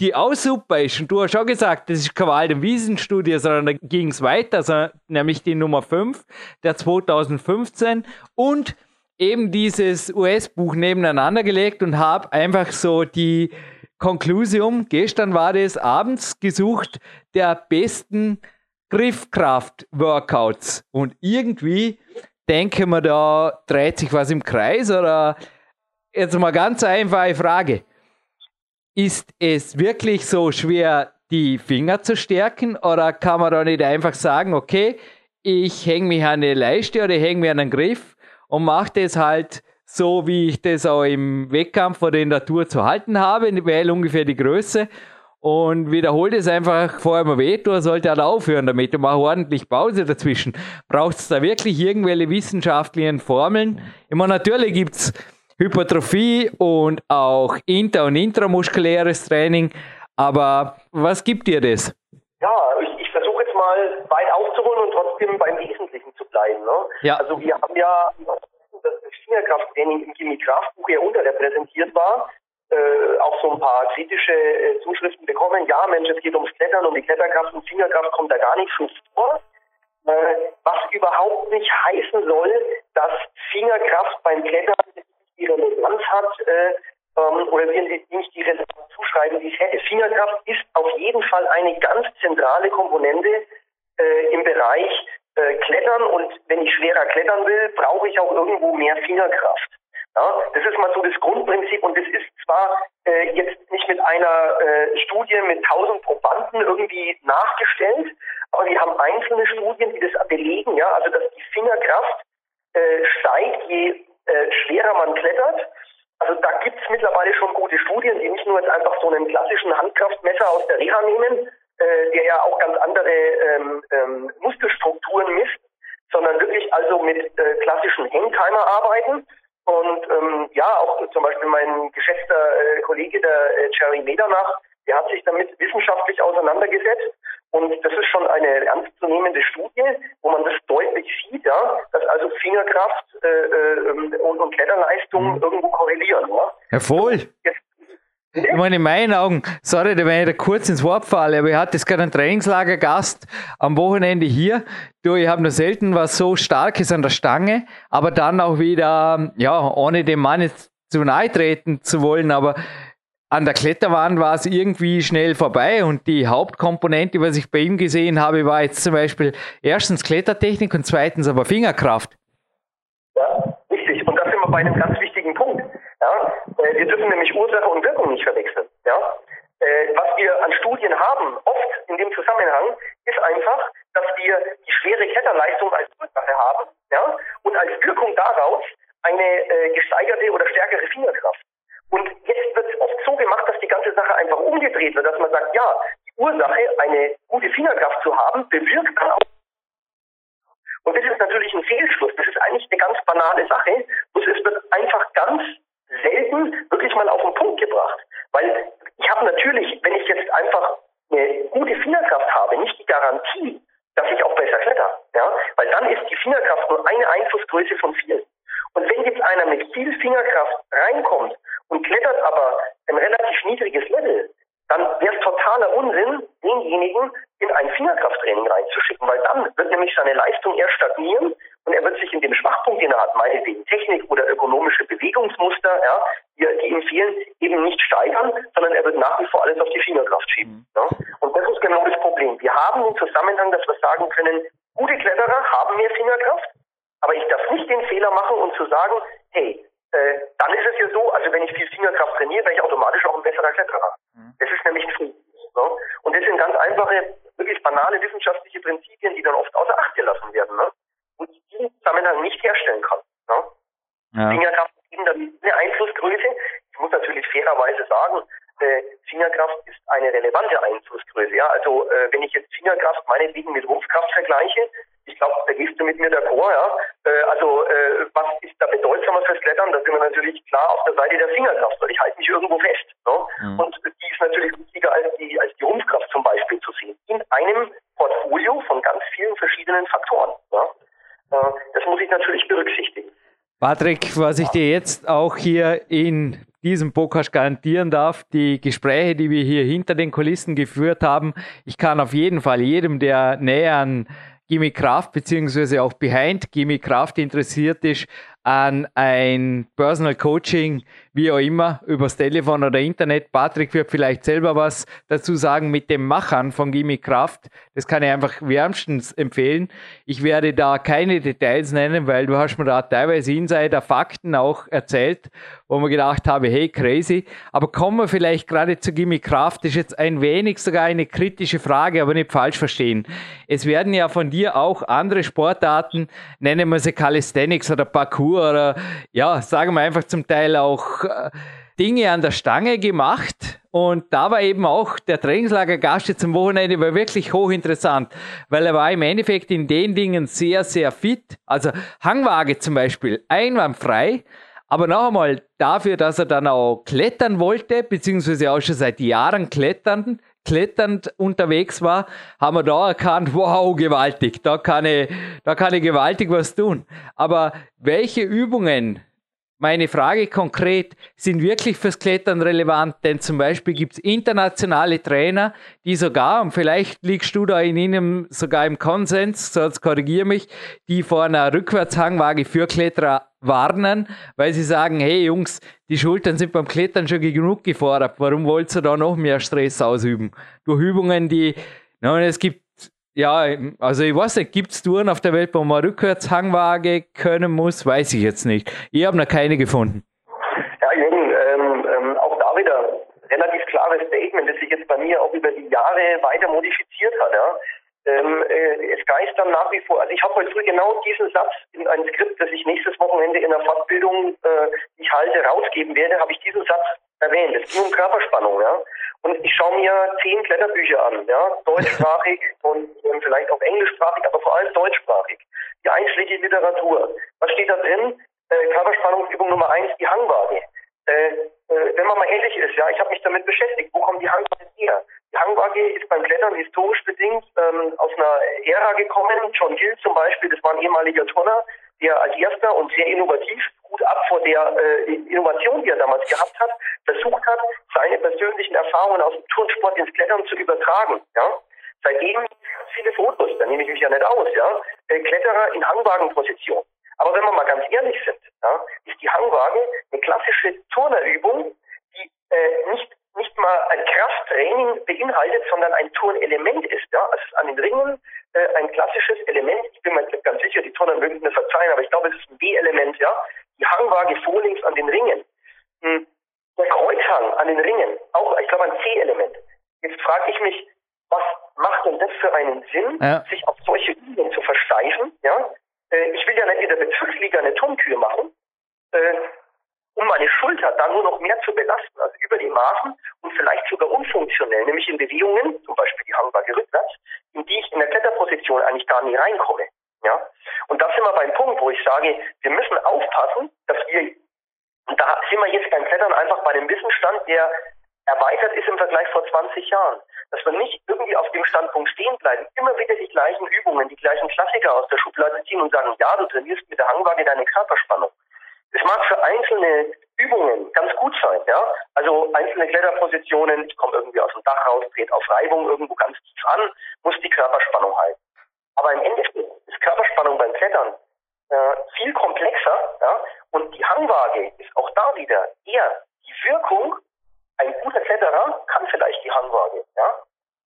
die auch super ist und du hast schon gesagt, das ist keine Wald- und Wiesenstudie, sondern da ging es weiter, also nämlich die Nummer 5 der 2015 und eben dieses US-Buch nebeneinander gelegt und habe einfach so die Konklusion, gestern war das abends gesucht, der besten Griffkraft-Workouts. Und irgendwie denke man, da dreht sich was im Kreis oder jetzt mal ganz einfache Frage. Ist es wirklich so schwer, die Finger zu stärken oder kann man da nicht einfach sagen, okay, ich hänge mich an eine Leiste oder hänge mich an einen Griff und mache das halt so, wie ich das auch im Wettkampf oder in der Tour zu halten habe, wähle ungefähr die Größe und wiederhole das einfach vorher mal weh, du sollte halt aufhören damit und mache ordentlich Pause dazwischen. Braucht es da wirklich irgendwelche wissenschaftlichen Formeln? Meine, natürlich gibt es Hypertrophie und auch inter- und intramuskuläres Training, aber was gibt dir das? Ja, ich, ich versuche jetzt mal weit aufzuholen und trotzdem beim Wesentlichen zu bleiben. Ne? Ja. Also wir haben ja dass das Fingerkrafttraining im Chemiekraftbuch ja unterrepräsentiert war, äh, auch so ein paar kritische äh, Zuschriften bekommen. Ja, Mensch, es geht ums Klettern, um die Kletterkraft und Fingerkraft kommt da gar nicht schon vor. Äh, was überhaupt nicht heißen soll, dass Fingerkraft beim Klettern die Relevanz hat äh, ähm, oder wir nicht die Relevanz zuschreiben, die es hätte. Fingerkraft ist auf jeden Fall eine ganz zentrale Komponente äh, im Bereich äh, klettern und wenn ich schwerer klettern will, brauche ich auch irgendwo mehr Fingerkraft. Ja, das ist mal so das Grundprinzip und das ist zwar äh, jetzt nicht mit einer äh, Studie mit 1000 Probanden irgendwie nachgestellt, aber wir haben einzelne Studien, die das belegen, ja, also dass die Fingerkraft äh, steigt, je äh, schwerer man klettert. Also da gibt es mittlerweile schon gute Studien, die nicht nur jetzt einfach so einen klassischen Handkraftmesser aus der Reha nehmen, äh, der ja auch ganz andere ähm, ähm, Muskelstrukturen misst, sondern wirklich also mit äh, klassischen Hangtimer arbeiten. Und ähm, ja, auch zum Beispiel mein geschätzter äh, Kollege, der äh, Jerry Medernach, der hat sich damit wissenschaftlich auseinandergesetzt. Und das ist schon eine ernstzunehmende Studie, wo man das deutlich sieht, ja, dass also Fingerkraft äh, äh, und, und Kletterleistung mhm. irgendwo korrelieren. Ja? Herr Vohl, Jetzt ich meine, in meinen Augen, sorry, da wenn ich da kurz ins Wort falle, aber ich hatte jetzt gerade einen Trainingslagergast am Wochenende hier. Du, ich habe nur selten was so Starkes an der Stange, aber dann auch wieder, ja, ohne dem Mann jetzt zu nahe treten zu wollen, aber an der Kletterwand war es irgendwie schnell vorbei und die Hauptkomponente, was ich bei ihm gesehen habe, war jetzt zum Beispiel erstens Klettertechnik und zweitens aber Fingerkraft. Ja, richtig. Und da sind wir bei einem ganz wichtigen Punkt. Ja? Äh, wir dürfen nämlich Ursache und Wirkung nicht verwechseln. Ja? Äh, was wir an Studien haben, oft in dem Zusammenhang, ist einfach, dass wir die schwere Kletterleistung als Ursache haben ja? und als Wirkung daraus eine äh, gesteigerte oder stärkere Fingerkraft. Und jetzt wird es oft so gemacht, dass die ganze Sache einfach umgedreht wird, dass man sagt, ja, die Ursache, eine gute Fingerkraft zu haben, bewirkt dann auch und das ist natürlich ein Fehlschluss. Das ist eigentlich eine ganz banale Sache. Bloß es wird einfach ganz selten wirklich mal auf den Punkt gebracht. Weil ich habe natürlich, wenn ich jetzt einfach eine gute Fingerkraft habe, nicht die Garantie, dass ich auch besser kletter. Ja? Weil dann ist die Fingerkraft nur eine Einflussgröße von vielen. Und wenn jetzt einer mit viel Fingerkraft reinkommt und klettert aber ein relativ niedriges Level, dann wäre es totaler Unsinn, denjenigen in ein Fingerkrafttraining reinzuschicken, weil dann wird nämlich seine Leistung eher stagnieren und er wird sich in dem Schwachpunkt, den er hat, meinetwegen Technik oder ökonomische Bewegungsmuster, ja, die, die ihm fehlen, eben nicht steigern, sondern er wird nach wie vor alles auf die Fingerkraft schieben. Ja. Und das ist genau das Problem. Wir haben den Zusammenhang, dass wir sagen können, gute Kletterer haben mehr Fingerkraft, aber ich darf nicht den Fehler machen und zu sagen, hey, äh, dann ist es ja so, also wenn ich viel Fingerkraft trainiere, wäre ich automatisch auch ein besserer Kletterer. Mhm. Das ist nämlich ein Fehler. Ne? Und das sind ganz einfache, wirklich banale wissenschaftliche Prinzipien, die dann oft außer Acht gelassen werden. Ne? Und ich diesen Zusammenhang nicht herstellen kann. Ne? Ja. Fingerkraft ist eben dann eine Einflussgröße. Ich muss natürlich fairerweise sagen, äh, Fingerkraft ist eine relevante Einflussgröße. Ja? Also äh, wenn ich jetzt Fingerkraft meinetwegen mit Rumpfkraft vergleiche, ich glaube, da gehst du mit mir d'accord, ja. Äh, also äh, was ist da bedeutsamer fürs Klettern? Da sind wir natürlich klar auf der Seite der Fingerkraft, weil ich halte mich irgendwo fest. Ne? Mhm. Und die ist natürlich wichtiger als die, als die Rumpfkraft zum Beispiel zu sehen. In einem Portfolio von ganz vielen verschiedenen Faktoren. Ja? Äh, das muss ich natürlich berücksichtigen. Patrick, was ich dir jetzt auch hier in diesem Podcast garantieren darf, die Gespräche, die wir hier hinter den Kulissen geführt haben, ich kann auf jeden Fall jedem, der näher an Gimme Kraft beziehungsweise auch Behind Gimme Kraft interessiert ist, an ein Personal Coaching, wie auch immer, übers Telefon oder Internet. Patrick wird vielleicht selber was dazu sagen mit dem Machern von Gimme Kraft. Das kann ich einfach wärmstens empfehlen. Ich werde da keine Details nennen, weil du hast mir da teilweise Insider-Fakten auch erzählt, wo man gedacht habe, hey, crazy. Aber kommen wir vielleicht gerade zu Gimme Kraft. Das ist jetzt ein wenig sogar eine kritische Frage, aber nicht falsch verstehen. Es werden ja von dir auch andere Sportarten, nennen wir sie Calisthenics oder Parkour, oder ja, sagen wir einfach zum Teil auch äh, Dinge an der Stange gemacht. Und da war eben auch der Trainingslager Gast jetzt am Wochenende war wirklich hochinteressant, weil er war im Endeffekt in den Dingen sehr, sehr fit. Also Hangwaage zum Beispiel, einwandfrei. Aber noch einmal dafür, dass er dann auch klettern wollte, beziehungsweise auch schon seit Jahren klettern, kletternd unterwegs war, haben wir da erkannt, wow, gewaltig, da kann ich, da kann ich gewaltig was tun. Aber welche Übungen, meine Frage konkret, sind wirklich fürs Klettern relevant? Denn zum Beispiel gibt es internationale Trainer, die sogar, und vielleicht liegst du da in ihnen sogar im Konsens, sonst korrigiere mich, die vor einer Rückwärtshangwaage für Kletterer warnen, weil sie sagen, hey Jungs, die Schultern sind beim Klettern schon genug gefordert, warum wollt ihr da noch mehr Stress ausüben? Durch Übungen, die, na, es gibt, ja, also ich weiß nicht, gibt es Touren auf der Welt, wo man Rückwärtshangwaage können muss, weiß ich jetzt nicht. Ich habe noch keine gefunden. Ja, Jürgen, ähm, ähm, auch da wieder relativ klares Statement, das sich jetzt bei mir auch über die Jahre weiter modifiziert hat. Ja ähm, äh, es geistern nach wie vor, also ich habe heute früh genau diesen Satz in ein Skript, das ich nächstes Wochenende in der Fortbildung, äh, ich halte, rausgeben werde, habe ich diesen Satz erwähnt. Es ging um Körperspannung, ja. Und ich schaue mir zehn Kletterbücher an, ja, deutschsprachig und ähm, vielleicht auch englischsprachig, aber vor allem deutschsprachig. Die einschlägige Literatur. Was steht da drin? Äh, Körperspannungsübung Nummer eins, die Hangwaage. Äh, äh, wenn man mal ehrlich ist, ja, ich habe mich damit beschäftigt, wo kommen die Hangwaage her? Die Hangwaage ist beim Klettern historisch bedingt ähm, aus einer Ära gekommen. John Gill zum Beispiel, das war ein ehemaliger Turner, der als erster und sehr innovativ, gut ab vor der äh, Innovation, die er damals gehabt hat, versucht hat, seine persönlichen Erfahrungen aus dem Turnsport ins Klettern zu übertragen. Ja? Seitdem viele Fotos, da nehme ich mich ja nicht aus, ja, äh, Kletterer in Hangwagenposition. Aber wenn wir mal ganz ehrlich sind, ja, ist die Hangwaage eine klassische Turnerübung, die äh, nicht nicht mal ein Krafttraining beinhaltet, sondern ein Turnelement ist. Ja? Also an den Ringen äh, ein klassisches Element. Ich bin mir ganz sicher, die Turner mögen mir verzeihen, aber ich glaube, es ist ein B-Element. Ja? Die Hangwaage vorlinks an den Ringen. Hm. Der Kreuzhang an den Ringen, auch, ich glaube, ein C-Element. Jetzt frage ich mich, was macht denn das für einen Sinn, ja. sich auf solche Übungen zu versteifen? Ja? Äh, ich will ja nicht in der Bezirksliga eine Turnkür machen. Äh, um meine Schulter dann nur noch mehr zu belasten, also über die Maßen und vielleicht sogar unfunktionell, nämlich in Bewegungen, zum Beispiel die Hangwaage rückwärts, in die ich in der Kletterposition eigentlich gar nie reinkomme. Ja? Und da sind wir beim Punkt, wo ich sage, wir müssen aufpassen, dass wir, und da sind wir jetzt beim Klettern einfach bei einem Wissensstand, der erweitert ist im Vergleich vor 20 Jahren. Dass wir nicht irgendwie auf dem Standpunkt stehen bleiben, immer wieder die gleichen Übungen, die gleichen Klassiker aus der Schublade ziehen und sagen, ja, du trainierst mit der Hangwaage deine Körperspannung. Das mag für einzelne Übungen ganz gut sein, ja. Also einzelne Kletterpositionen, ich komme irgendwie aus dem Dach raus, dreht auf Reibung irgendwo ganz tief an, muss die Körperspannung halten. Aber im Endeffekt ist Körperspannung beim Klettern äh, viel komplexer, ja. Und die Hangwaage ist auch da wieder eher die Wirkung. Ein guter Kletterer kann vielleicht die Hangwaage, ja,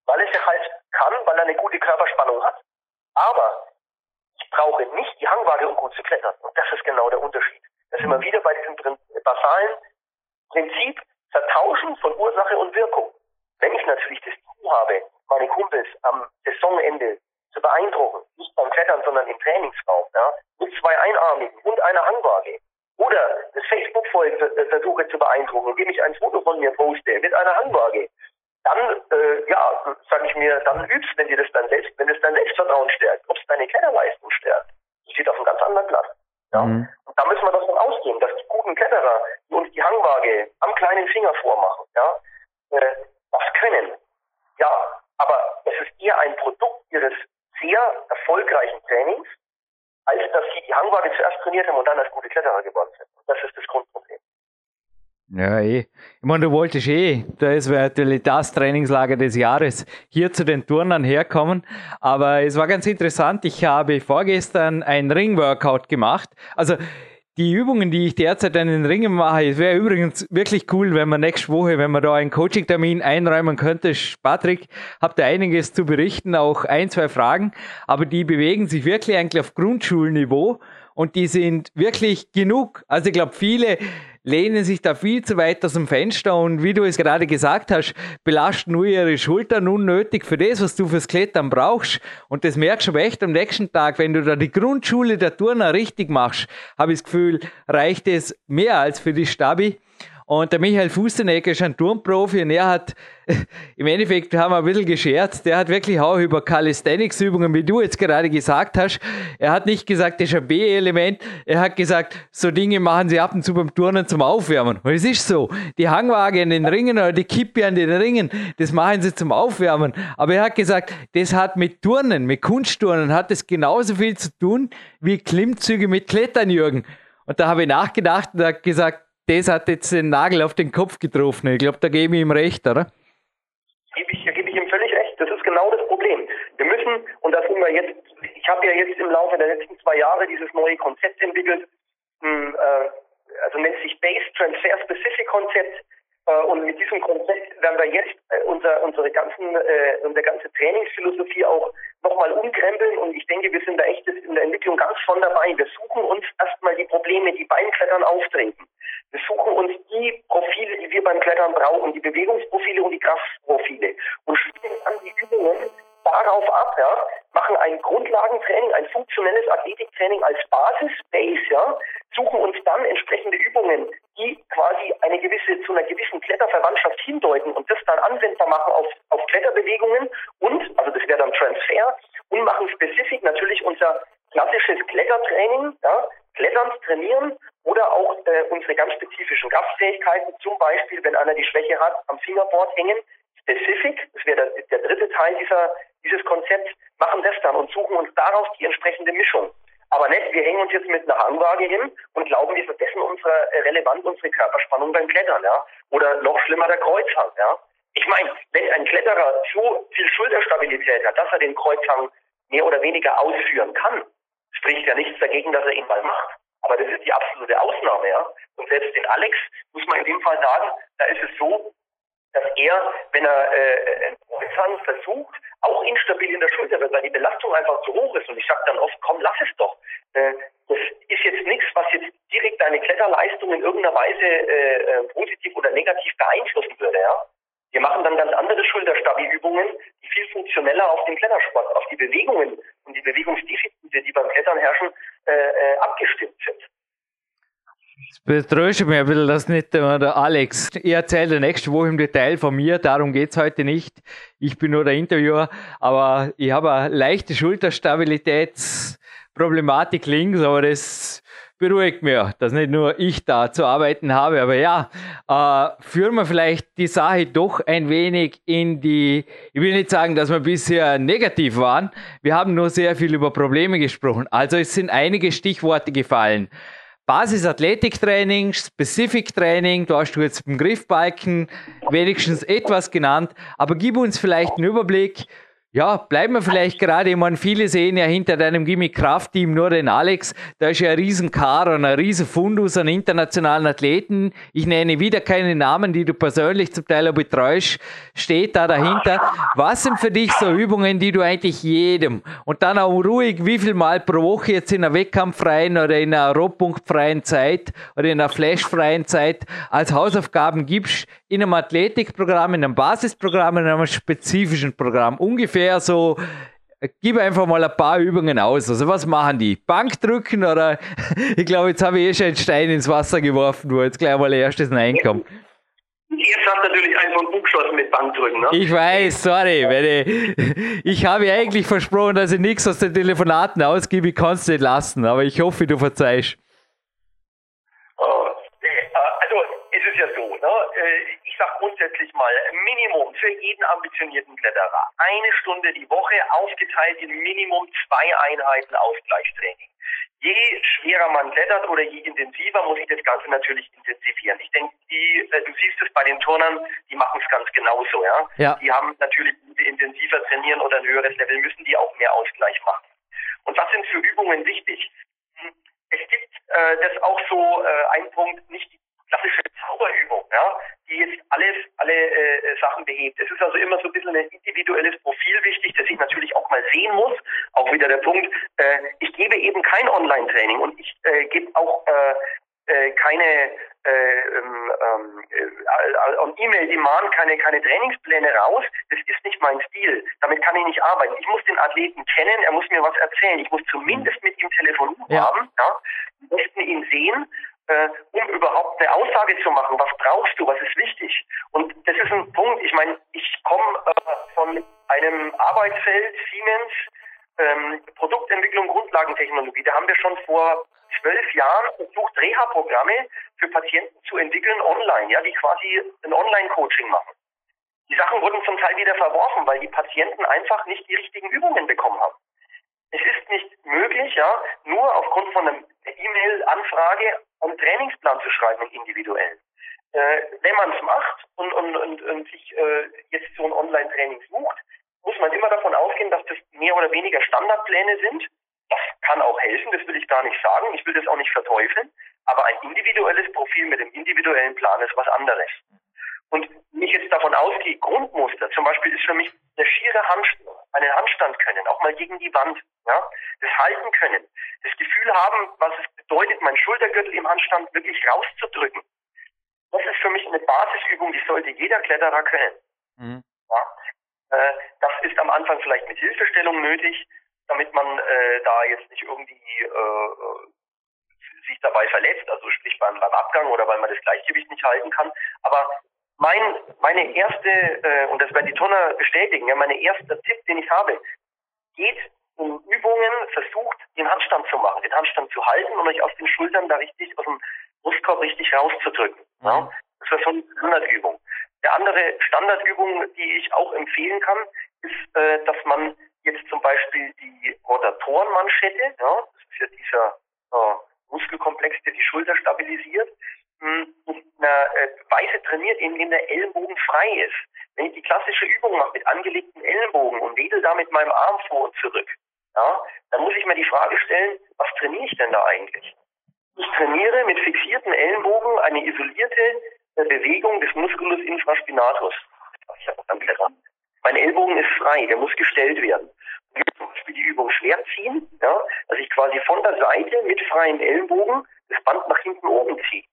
weil es ja halt kann, weil er eine gute Körperspannung hat. Aber ich brauche nicht die Hangwaage, um gut zu klettern. Und das ist genau der Unterschied. Da sind wir wieder bei diesem basalen Prinzip Vertauschen von Ursache und Wirkung. Wenn ich natürlich das Ziel habe, meine Kumpels am Saisonende zu beeindrucken, nicht beim Klettern, sondern im Trainingsraum, ja, mit zwei Einarmigen und einer Hangwaage, oder das Facebook-Volk äh, versuche zu beeindrucken, indem ich ein Foto von mir poste mit einer Hangwaage, dann, äh, ja, sage ich mir, dann übst, wenn dir das dann selbst, wenn es dein Selbstvertrauen stärkt, ob es deine Kletterleistung stärkt. Das steht auf einem ganz anderen Blatt. Ja? Mhm. Und da müssen wir davon ausgehen, dass die guten Kletterer, die uns die Hangwaage am kleinen Finger vormachen, ja, äh, das können. Ja, aber es ist eher ein Produkt ihres sehr erfolgreichen Trainings, als dass sie die Hangwaage zuerst trainiert haben und dann als gute Kletterer geworden sind. Und das ist das Grundproblem. Ja, eh. Ich meine, du wolltest eh, das wäre natürlich das Trainingslager des Jahres, hier zu den Turnern herkommen. Aber es war ganz interessant. Ich habe vorgestern ein Ring-Workout gemacht. Also, die Übungen, die ich derzeit an den Ringen mache, es wäre übrigens wirklich cool, wenn man nächste Woche, wenn man da einen Coaching-Termin einräumen könnte. Patrick, habt ihr einiges zu berichten, auch ein, zwei Fragen, aber die bewegen sich wirklich eigentlich auf Grundschulniveau und die sind wirklich genug. Also ich glaube, viele lehnen sich da viel zu weit aus dem Fenster und wie du es gerade gesagt hast, belasten nur ihre Schultern unnötig für das, was du fürs Klettern brauchst. Und das merkst du echt am nächsten Tag, wenn du da die Grundschule der Turner richtig machst, habe ich das Gefühl, reicht es mehr als für die Stabi. Und der Michael Fustenegger ist ein Turmprofi und er hat, im Endeffekt haben wir ein bisschen gescherzt, der hat wirklich auch über Calisthenics-Übungen, wie du jetzt gerade gesagt hast, er hat nicht gesagt, das ist ein B-Element, er hat gesagt, so Dinge machen sie ab und zu beim Turnen zum Aufwärmen. Und es ist so, die Hangwaage an den Ringen oder die Kippe an den Ringen, das machen sie zum Aufwärmen. Aber er hat gesagt, das hat mit Turnen, mit Kunstturnen, hat es genauso viel zu tun wie Klimmzüge mit Klettern, Jürgen. Und da habe ich nachgedacht und hat gesagt, das hat jetzt den Nagel auf den Kopf getroffen. Ich glaube, da gebe ich ihm recht, oder? Gebe ich, gebe ich ihm völlig recht. Das ist genau das Problem. Wir müssen, und da sind wir jetzt, ich habe ja jetzt im Laufe der letzten zwei Jahre dieses neue Konzept entwickelt, hm, äh, also nennt sich Base Transfer Specific Konzept. Äh, und mit diesem Konzept werden wir jetzt äh, unser, unsere ganzen, unsere ganze Trainingsphilosophie auch nochmal umkrempeln. Und ich denke, wir sind da echt in der Entwicklung ganz von dabei. Wir suchen uns erstmal die Probleme, die beim Klettern auftreten. Wir suchen uns die Profile, die wir beim Klettern brauchen, die Bewegungsprofile und die Kraftprofile und spielen dann die Übungen darauf ab, ja, machen ein Grundlagentraining, ein funktionelles Athletiktraining als Basis, Base, ja, suchen uns dann entsprechende Übungen, die quasi eine gewisse, zu einer gewissen Kletterverwandtschaft hindeuten und das dann anwendbar machen auf, auf Kletterbewegungen und, also das wäre dann Transfer, und machen spezifisch natürlich unser klassisches Klettertraining, ja, Kletterns trainieren oder auch äh, unsere ganz spezifischen Kraftfähigkeiten, zum Beispiel, wenn einer die Schwäche hat, am Fingerboard hängen, Specific, das wäre der, der dritte Teil dieser, dieses Konzepts, machen das dann und suchen uns daraus die entsprechende Mischung. Aber nicht, wir hängen uns jetzt mit einer Hangwaage hin und glauben, wir verbessern unsere äh, relevant unsere Körperspannung beim Klettern, ja. Oder noch schlimmer der Kreuzhang, ja. Ich meine, wenn ein Kletterer so viel Schulterstabilität hat, dass er den Kreuzhang mehr oder weniger ausführen kann, spricht ja nichts dagegen, dass er ihn mal macht. Aber das ist die absolute Ausnahme, ja. Und selbst den Alex muss man in dem Fall sagen, da ist es so, dass er, wenn er äh, einen Kreuzhang versucht, auch instabil in der Schulter wird, weil die Belastung einfach zu hoch ist. Und ich sage dann oft, komm, lass es doch. Äh, das ist jetzt nichts, was jetzt direkt deine Kletterleistung in irgendeiner Weise äh, äh, positiv oder negativ beeinflussen würde. Ja? Wir machen dann ganz andere Schulterstabi-Übungen, die viel funktioneller auf den Klettersport, auf die Bewegungen und die Bewegungsdefizite, die beim Klettern herrschen, äh, äh, abgestimmt sind. Das betröstet mich ein bisschen, dass nicht der Alex. Ich erzähle nächste Woche im Detail von mir, darum geht es heute nicht. Ich bin nur der Interviewer, aber ich habe eine leichte Schulterstabilitätsproblematik links, aber das beruhigt mich, dass nicht nur ich da zu arbeiten habe. Aber ja, äh, führen wir vielleicht die Sache doch ein wenig in die, ich will nicht sagen, dass wir bisher negativ waren. Wir haben nur sehr viel über Probleme gesprochen. Also es sind einige Stichworte gefallen. Basis-Athletiktraining, Specific Training, da hast du jetzt im Griffbalken wenigstens etwas genannt, aber gib uns vielleicht einen Überblick, ja, bleiben wir vielleicht gerade, ich meine, viele sehen ja hinter deinem Gimmick-Kraft-Team nur den Alex. Da ist ja ein riesen Kar und ein riesen Fundus an internationalen Athleten. Ich nenne wieder keine Namen, die du persönlich zum Teil auch betreust. Steht da dahinter. Was sind für dich so Übungen, die du eigentlich jedem und dann auch ruhig, wie viel Mal pro Woche jetzt in einer wettkampffreien oder in einer rohpunktfreien Zeit oder in einer flashfreien Zeit als Hausaufgaben gibst, in einem Athletikprogramm, in einem Basisprogramm, in einem spezifischen Programm? Ungefähr so, gib einfach mal ein paar Übungen aus. Also was machen die? Bank drücken oder ich glaube, jetzt habe ich eh schon einen Stein ins Wasser geworfen, wo jetzt gleich mal erstes reinkommt. Jetzt hast du natürlich einen von geschossen mit Bankdrücken, ne? Ich weiß, sorry. Ich, ich habe eigentlich versprochen, dass ich nichts aus den Telefonaten ausgebe, ich kann es nicht lassen, aber ich hoffe, du verzeihst. Sage grundsätzlich mal, Minimum für jeden ambitionierten Kletterer. Eine Stunde die Woche aufgeteilt in Minimum zwei Einheiten Ausgleichstraining. Je schwerer man klettert oder je intensiver muss ich das Ganze natürlich intensivieren. Ich denke, die, äh, du siehst es bei den Turnern, die machen es ganz genauso, ja? ja. Die haben natürlich, intensiver trainieren oder ein höheres Level, müssen die auch mehr Ausgleich machen. Und was sind für Übungen wichtig? Hm, es gibt äh, das auch so äh, ein Punkt, nicht die klassische Zauberübung, ja, die jetzt alles, alle äh, Sachen behebt. Es ist also immer so ein bisschen ein individuelles Profil wichtig, das ich natürlich auch mal sehen muss. Auch wieder der Punkt, äh, ich gebe eben kein Online-Training und ich äh, gebe auch äh, äh, keine äh, ähm, ähm, äh, E-Mail-Demand keine, keine Trainingspläne raus. Das ist nicht mein Stil. Damit kann ich nicht arbeiten. Ich muss den Athleten kennen, er muss mir was erzählen. Ich muss zumindest mit ihm telefonieren ja. haben, ja, am besten ihn sehen äh, um überhaupt eine Aussage zu machen. Was brauchst du? Was ist wichtig? Und das ist ein Punkt. Ich meine, ich komme äh, von einem Arbeitsfeld Siemens ähm, Produktentwicklung, Grundlagentechnologie. Da haben wir schon vor zwölf Jahren versucht, Reha-Programme für Patienten zu entwickeln online, ja, die quasi ein Online-Coaching machen. Die Sachen wurden zum Teil wieder verworfen, weil die Patienten einfach nicht die richtigen Übungen bekommen haben. Es ist nicht möglich, ja, nur aufgrund von einer E-Mail-Anfrage einen Trainingsplan zu schreiben, einen individuellen. Äh, wenn man es macht und, und, und, und sich äh, jetzt so ein Online-Training sucht, muss man immer davon ausgehen, dass das mehr oder weniger Standardpläne sind. Das kann auch helfen, das will ich gar nicht sagen. Ich will das auch nicht verteufeln. Aber ein individuelles Profil mit einem individuellen Plan ist was anderes. Und ich jetzt davon ausgehe, Grundmuster, zum Beispiel ist für mich eine schiere Handstand, einen Handstand können, auch mal gegen die Wand, ja, das halten können, das Gefühl haben, was es bedeutet, mein Schultergürtel im Handstand wirklich rauszudrücken. Das ist für mich eine Basisübung, die sollte jeder Kletterer können. Mhm. Ja, äh, das ist am Anfang vielleicht mit Hilfestellung nötig, damit man äh, da jetzt nicht irgendwie äh, sich dabei verletzt, also sprich beim, beim Abgang oder weil man das Gleichgewicht nicht halten kann. Aber mein, meine erste, äh, und das werden die Tonner bestätigen, ja, meine erste Tipp, den ich habe, geht um Übungen, versucht, den Handstand zu machen, den Handstand zu halten und euch aus den Schultern da richtig, aus dem Brustkorb richtig rauszudrücken. Mhm. Ja. Das wäre so eine Standardübung. Der andere Standardübung, die ich auch empfehlen kann, ist, äh, dass man jetzt zum Beispiel die Rotatorenmanschette, ja, das ist ja dieser äh, Muskelkomplex, der die Schulter stabilisiert, in einer äh, Weise trainiert, in dem der Ellenbogen frei ist. Wenn ich die klassische Übung mache mit angelegten Ellenbogen und wedel da mit meinem Arm vor und zurück, ja, dann muss ich mir die Frage stellen, was trainiere ich denn da eigentlich? Ich trainiere mit fixierten Ellenbogen eine isolierte äh, Bewegung des Musculus infraspinatus. Ich. Mein Ellbogen ist frei, der muss gestellt werden. Und zum Beispiel die Übung schwer ziehen, ja, dass ich quasi von der Seite mit freiem Ellenbogen das Band nach hinten oben ziehe.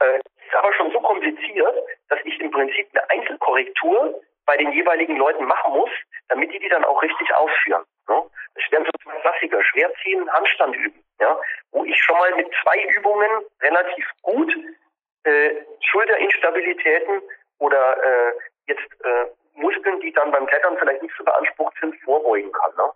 Äh, ist aber schon so kompliziert, dass ich im Prinzip eine Einzelkorrektur bei den jeweiligen Leuten machen muss, damit die die dann auch richtig ausführen. Ne? Das wären so zwei Klassiker, Schwerziehen, Handstand üben, ja? wo ich schon mal mit zwei Übungen relativ gut äh, Schulterinstabilitäten oder äh, jetzt äh, Muskeln, die dann beim Klettern vielleicht nicht so beansprucht sind, vorbeugen kann. Ne?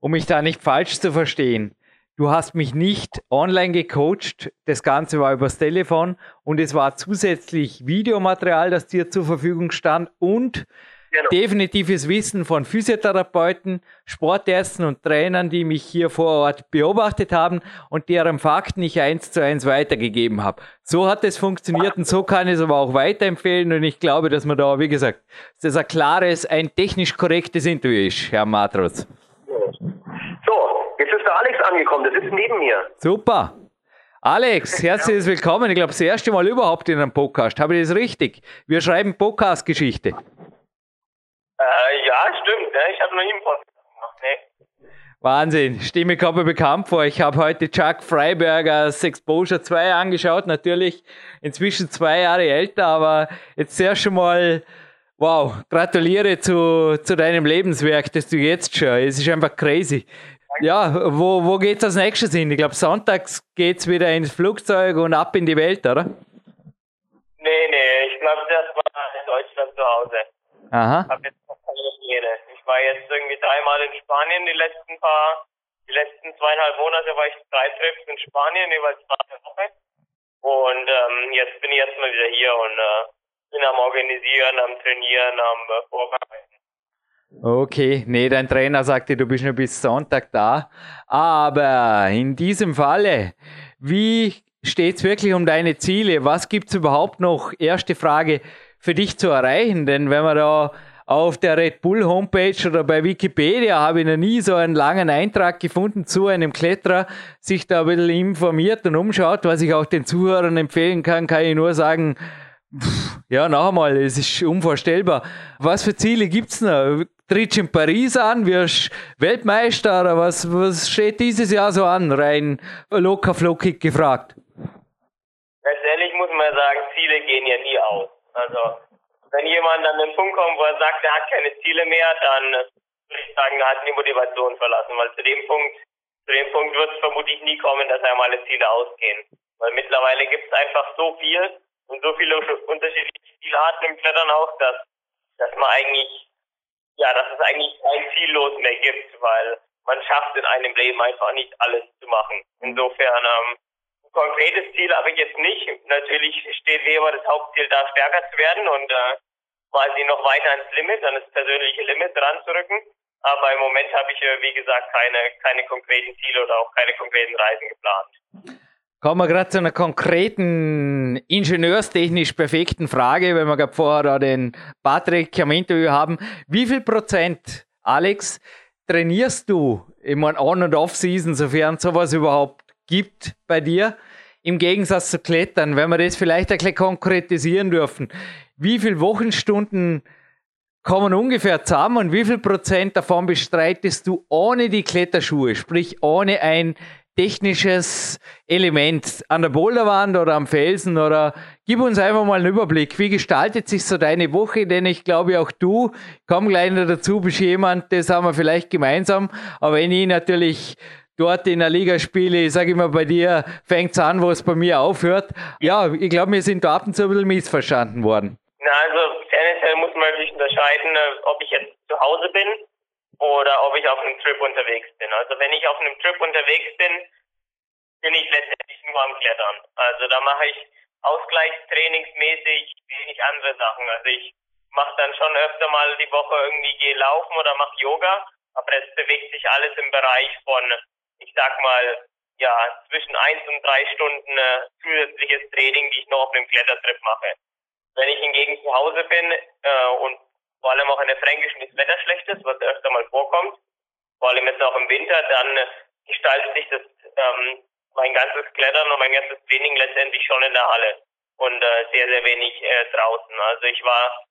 Um mich da nicht falsch zu verstehen, Du hast mich nicht online gecoacht, das Ganze war übers Telefon und es war zusätzlich Videomaterial, das dir zur Verfügung stand und genau. definitives Wissen von Physiotherapeuten, Sportärzten und Trainern, die mich hier vor Ort beobachtet haben und deren Fakten ich eins zu eins weitergegeben habe. So hat es funktioniert und so kann ich es aber auch weiterempfehlen und ich glaube, dass man da, wie gesagt, dass das ein klares, ein technisch korrektes Interview ist, Herr Matros. Ist der Alex angekommen, der sitzt neben mir. Super. Alex, herzlich willkommen. Ich glaube, das erste Mal überhaupt in einem Podcast. Habe ich das richtig? Wir schreiben Podcast-Geschichte. Äh, ja, stimmt. Ne? Ich habe noch nie einen Podcast gemacht. Nee. Wahnsinn, Stimme kommt mir bekannt vor. Ich habe heute Chuck Freibergers Exposure 2 angeschaut, natürlich inzwischen zwei Jahre älter, aber jetzt sehr schon mal, wow, gratuliere zu, zu deinem Lebenswerk, das du jetzt schon, es ist einfach crazy. Ja, wo, wo geht's als nächstes hin? Ich glaube, sonntags geht's wieder ins Flugzeug und ab in die Welt, oder? Nee, nee, ich glaube, das war in Deutschland zu Hause. Aha. Hab jetzt noch keine. Ich war jetzt irgendwie dreimal in Spanien die letzten paar, die letzten zweieinhalb Monate war ich drei Trips in Spanien, jeweils zwei Wochen. Und ähm, jetzt bin ich jetzt mal wieder hier und äh, bin am Organisieren, am Trainieren, am äh, Vorbereiten. Okay, nee, dein Trainer sagte, du bist nur bis Sonntag da. Aber in diesem Falle, wie steht's wirklich um deine Ziele? Was gibt's überhaupt noch? Erste Frage für dich zu erreichen, denn wenn man da auf der Red Bull Homepage oder bei Wikipedia habe ich noch nie so einen langen Eintrag gefunden zu einem Kletterer, sich da ein bisschen informiert und umschaut, was ich auch den Zuhörern empfehlen kann, kann ich nur sagen, pff, ja, noch einmal, es ist unvorstellbar. Was für Ziele gibt's noch? Trittst in Paris an, wirst Weltmeister oder was, was steht dieses Jahr so an? Rein locker flockig gefragt. Letztendlich muss man sagen, Ziele gehen ja nie aus. Also wenn jemand an den Punkt kommt, wo er sagt, er hat keine Ziele mehr, dann würde ich sagen, er hat die Motivation verlassen, weil zu dem Punkt, zu dem Punkt wird es vermutlich nie kommen, dass einmal alle Ziele ausgehen. Weil mittlerweile gibt es einfach so viel und so viele unterschiedliche Spielarten im Klettern auch, dass, dass man eigentlich, ja, dass es eigentlich kein Ziellos mehr gibt, weil man schafft in einem Leben einfach nicht alles zu machen. Insofern, ähm, konkretes Ziel habe ich jetzt nicht. Natürlich steht wie immer das Hauptziel da, stärker zu werden und äh, quasi noch weiter ans Limit, an das persönliche Limit ranzurücken. Aber im Moment habe ich, äh, wie gesagt, keine, keine konkreten Ziele oder auch keine konkreten Reisen geplant. Kommen wir gerade zu einer konkreten, ingenieurstechnisch perfekten Frage, wenn wir gerade vorher da den Patrick am Interview haben. Wie viel Prozent, Alex, trainierst du im On- und Off-Season, sofern sowas überhaupt gibt bei dir? Im Gegensatz zu Klettern, wenn wir das vielleicht ein bisschen konkretisieren dürfen. Wie viele Wochenstunden kommen ungefähr zusammen und wie viel Prozent davon bestreitest du ohne die Kletterschuhe, sprich ohne ein technisches Element an der Boulderwand oder am Felsen oder gib uns einfach mal einen Überblick. Wie gestaltet sich so deine Woche? Denn ich glaube auch du, komm gleich noch dazu, bist jemand, das haben wir vielleicht gemeinsam. Aber wenn ich natürlich dort in der Liga spiele, ich sage immer, bei dir fängt es an, wo es bei mir aufhört. Ja, ich glaube, wir sind da zu ein bisschen missverstanden worden. Na, also tendenziell muss man natürlich unterscheiden, äh, ob ich jetzt zu Hause bin oder ob ich auf einem Trip unterwegs bin. Also wenn ich auf einem Trip unterwegs bin, bin ich letztendlich nur am Klettern. Also da mache ich ausgleichstrainingsmäßig wenig andere Sachen. Also ich mache dann schon öfter mal die Woche irgendwie gehe laufen oder mache Yoga, aber es bewegt sich alles im Bereich von ich sag mal, ja, zwischen eins und drei Stunden äh, zusätzliches Training, die ich noch auf einem Klettertrip mache. Wenn ich hingegen zu Hause bin äh, und vor allem auch in der Fränkischen das Wetter schlecht ist, was öfter mal vorkommt, vor allem jetzt auch im Winter, dann äh, gestaltet sich das ähm, mein ganzes Klettern und mein ganzes Training letztendlich schon in der Halle und äh, sehr, sehr wenig äh, draußen. Also ich war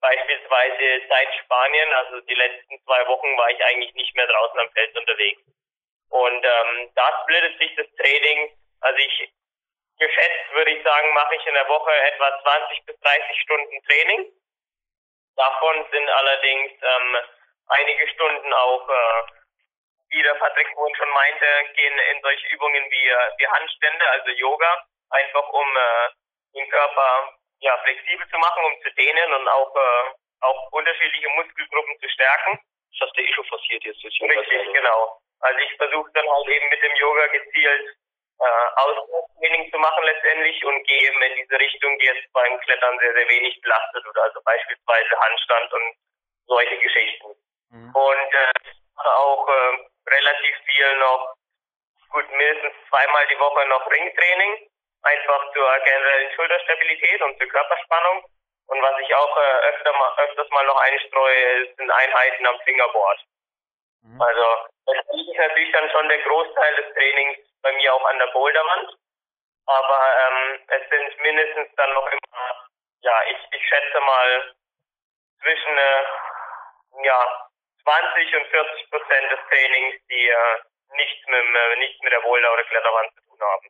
beispielsweise seit Spanien, also die letzten zwei Wochen, war ich eigentlich nicht mehr draußen am Feld unterwegs. Und ähm, da splittet sich das Training. Also ich geschätzt würde ich sagen, mache ich in der Woche etwa 20 bis 30 Stunden Training. Davon sind allerdings ähm, einige Stunden auch, äh, wie der Patrick vorhin schon meinte, gehen in solche Übungen wie, äh, wie Handstände, also Yoga, einfach um äh, den Körper ja, flexibel zu machen, um zu dehnen und auch, äh, auch unterschiedliche Muskelgruppen zu stärken. Das hast du eh schon forciert jetzt. Richtig, genau. Also ich versuche dann halt eben mit dem Yoga gezielt äh, Ausdauertraining zu machen letztendlich und gehe eben in diese Richtung, die jetzt beim Klettern sehr, sehr wenig belastet wird. Also beispielsweise Handstand und solche Geschichten. Mhm. Und äh, auch äh, relativ viel noch, gut mindestens zweimal die Woche noch Ringtraining, einfach zur generellen Schulterstabilität und zur Körperspannung. Und was ich auch äh, öfter mal, öfters mal noch einstreue, sind Einheiten am Fingerboard. Mhm. Also das ist natürlich dann schon der Großteil des Trainings bei mir auch an der Boulderwand. Aber ähm, es sind mindestens dann noch immer, ja, ich, ich schätze mal zwischen äh, ja, 20 und 40 Prozent des Trainings, die äh, nichts, mit, äh, nichts mit der Boulder- oder Kletterwand zu tun haben.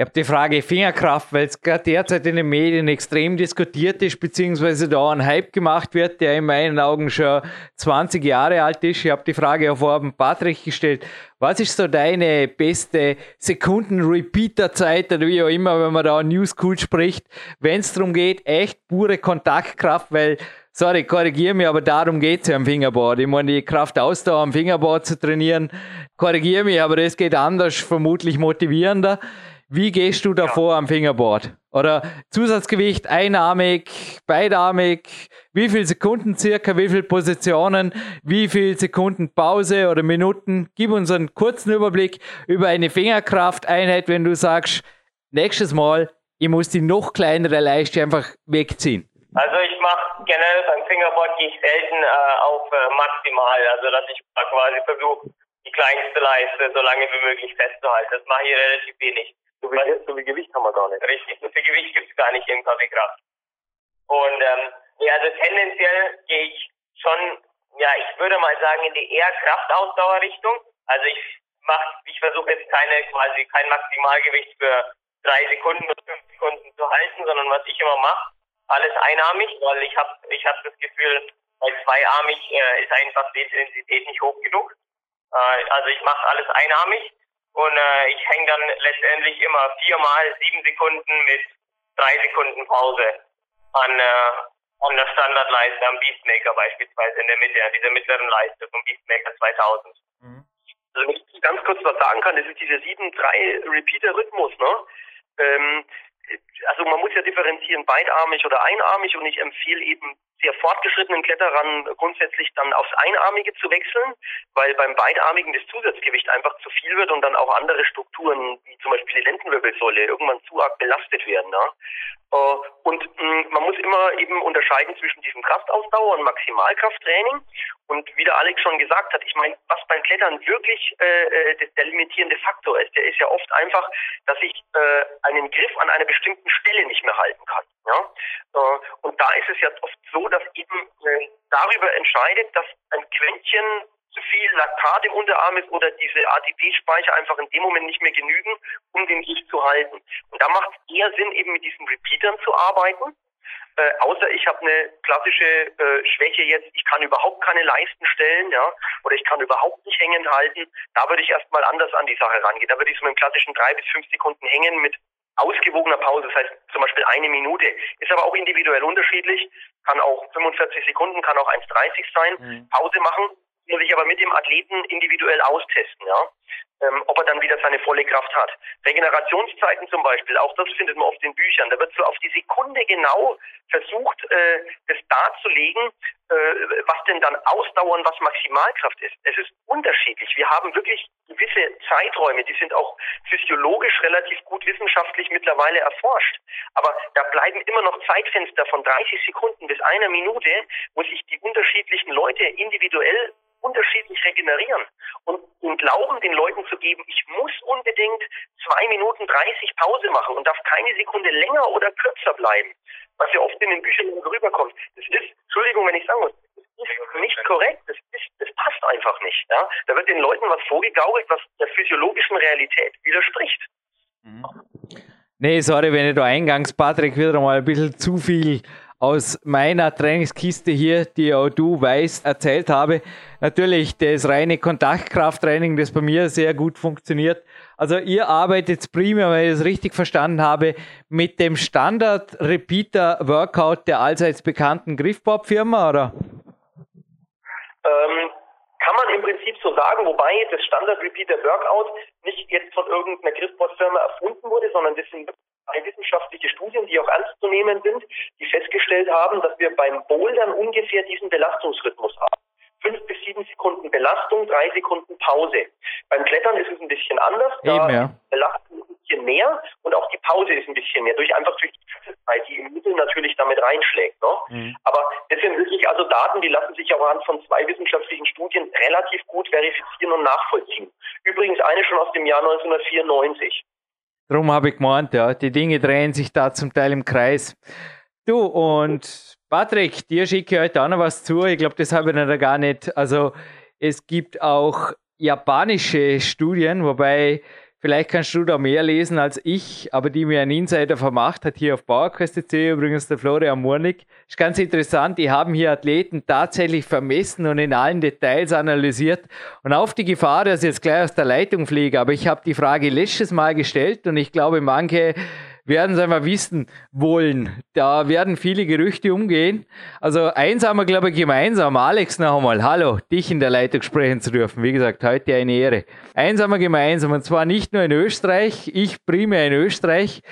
Ich habe die Frage Fingerkraft, weil es gerade derzeit in den Medien extrem diskutiert ist, beziehungsweise da ein Hype gemacht wird, der in meinen Augen schon 20 Jahre alt ist. Ich habe die Frage auch vorhin Patrick gestellt. Was ist so deine beste Sekunden-Repeater-Zeit oder wie auch immer, wenn man da New School spricht, wenn es darum geht, echt pure Kontaktkraft, weil sorry, korrigiere mich, aber darum geht es ja am Fingerboard. Ich meine, die Kraft Ausdauer am Fingerboard zu trainieren, korrigiere mich, aber das geht anders, vermutlich motivierender. Wie gehst du davor ja. am Fingerboard? Oder Zusatzgewicht, einarmig, beidarmig, wie viele Sekunden circa, wie viele Positionen, wie viele Sekunden Pause oder Minuten? Gib uns einen kurzen Überblick über eine Fingerkrafteinheit, wenn du sagst, nächstes Mal, ich muss die noch kleinere Leiste einfach wegziehen. Also ich mache generell beim Fingerboard gehe ich selten äh, auf äh, maximal, also dass ich quasi versuche, die kleinste Leiste so lange wie möglich festzuhalten. Das mache ich relativ wenig. So viel, so viel Gewicht haben wir gar nicht. Richtig, so viel Gewicht gibt es gar nicht im KW-Kraft. Und ähm, ja, also tendenziell gehe ich schon, ja, ich würde mal sagen, in die eher Kraftausdauerrichtung. Also ich mach, ich versuche jetzt keine quasi kein Maximalgewicht für drei Sekunden oder fünf Sekunden zu halten, sondern was ich immer mache, alles einarmig, weil ich habe ich hab das Gefühl, bei zweiarmig äh, ist einfach die Intensität nicht hoch genug. Äh, also ich mache alles einarmig und äh, ich hänge dann letztendlich immer viermal sieben Sekunden mit drei Sekunden Pause an, äh, an der Standardleiste am Beastmaker beispielsweise in der Mitte, an dieser mittleren Leiste vom Beastmaker 2000. Mhm. Also wenn ich ganz kurz was sagen kann, das ist dieser 7-3-Repeater-Rhythmus, ne? Ähm, also man muss ja differenzieren, beidarmig oder einarmig und ich empfehle eben sehr fortgeschrittenen Kletterern grundsätzlich dann aufs Einarmige zu wechseln, weil beim Beidarmigen das Zusatzgewicht einfach zu viel wird und dann auch andere Strukturen, wie zum Beispiel die Lendenwirbelsäule, irgendwann zu arg belastet werden. Ne? Und mm, man muss immer eben unterscheiden zwischen diesem Kraftausdauer und Maximalkrafttraining. Und wie der Alex schon gesagt hat, ich meine, was beim Klettern wirklich äh, äh der limitierende Faktor ist, der ist ja oft einfach, dass ich äh, einen Griff an einer bestimmten Stelle nicht mehr halten kann. Ja? Äh, und da ist es ja oft so, dass eben äh, darüber entscheidet, dass ein Quäntchen zu viel Laktat im Unterarm ist oder diese ATP-Speicher einfach in dem Moment nicht mehr genügen, um den Gift zu halten. Und da macht es eher Sinn, eben mit diesen Repeatern zu arbeiten. Äh, außer ich habe eine klassische äh, Schwäche jetzt, ich kann überhaupt keine Leisten stellen, ja, oder ich kann überhaupt nicht hängen halten, da würde ich erstmal anders an die Sache rangehen. Da würde ich so mit dem klassischen drei bis fünf Sekunden hängen mit ausgewogener Pause, das heißt zum Beispiel eine Minute, ist aber auch individuell unterschiedlich, kann auch 45 Sekunden, kann auch 1,30 sein, mhm. Pause machen, muss ich aber mit dem Athleten individuell austesten, ja, ähm, ob er dann wieder seine volle Kraft hat. Regenerationszeiten zum Beispiel, auch das findet man oft in Büchern. Da wird so auf die Sekunde genau versucht, äh, das darzulegen, äh, was denn dann Ausdauern, was Maximalkraft ist. Es ist unterschiedlich. Wir haben wirklich gewisse Zeiträume, die sind auch physiologisch relativ gut wissenschaftlich mittlerweile erforscht. Aber da bleiben immer noch Zeitfenster von 30 Sekunden bis einer Minute, wo sich die unterschiedlichen Leute individuell unterschiedlich regenerieren und den Glauben den Leuten zu geben, ich muss unbedingt zwei Minuten 30 Pause machen und darf keine Sekunde länger oder kürzer bleiben, was ja oft in den Büchern rüberkommt. Das ist, Entschuldigung, wenn ich sagen muss, das ist nicht korrekt, das, ist, das passt einfach nicht. Ja? Da wird den Leuten was vorgegaukelt, was der physiologischen Realität widerspricht. Mhm. Nee, sorry, wenn ich da eingangs, Patrick, wieder mal ein bisschen zu viel aus meiner Trainingskiste hier, die auch du weißt, erzählt habe. Natürlich das reine Kontaktkrafttraining, das bei mir sehr gut funktioniert. Also ihr arbeitet primär, wenn ich es richtig verstanden habe, mit dem Standard Repeater Workout der allseits bekannten Griffbob-Firma, oder? Ähm, kann man im Prinzip so sagen, wobei das Standard Repeater Workout nicht jetzt von irgendeiner Griffbordfirma erfunden wurde, sondern das sind wissenschaftliche Studien, die auch ernst zu nehmen sind, die festgestellt haben, dass wir beim Bouldern ungefähr diesen Belastungsrhythmus haben fünf bis sieben Sekunden Belastung, drei Sekunden Pause. Beim Klettern ist es ein bisschen anders. Da Eben, ja. Belastung ein bisschen mehr und auch die Pause ist ein bisschen mehr, durch einfach durch die Zeit, die im Mittel natürlich damit reinschlägt. Ne? Mhm. Aber das sind wirklich also Daten, die lassen sich auch anhand von zwei wissenschaftlichen Studien relativ gut verifizieren und nachvollziehen. Übrigens eine schon aus dem Jahr 1994. Darum habe ich gemeint, ja, die Dinge drehen sich da zum Teil im Kreis. Du, und Patrick, dir schicke ich heute auch noch was zu. Ich glaube, das habe ich noch gar nicht. Also, es gibt auch japanische Studien, wobei vielleicht kannst du da mehr lesen als ich, aber die mir ein Insider vermacht hat hier auf PowerQuest.de, übrigens der Florian Murnig. Ist ganz interessant, die haben hier Athleten tatsächlich vermessen und in allen Details analysiert und auf die Gefahr, dass ich jetzt gleich aus der Leitung fliege, aber ich habe die Frage letztes Mal gestellt und ich glaube, manche werden sie einmal wissen wollen. Da werden viele Gerüchte umgehen. Also eins haben wir, glaube ich, gemeinsam. Alex, noch einmal, hallo, dich in der Leitung sprechen zu dürfen. Wie gesagt, heute eine Ehre. Eins haben wir gemeinsam, und zwar nicht nur in Österreich, ich primär in Österreich,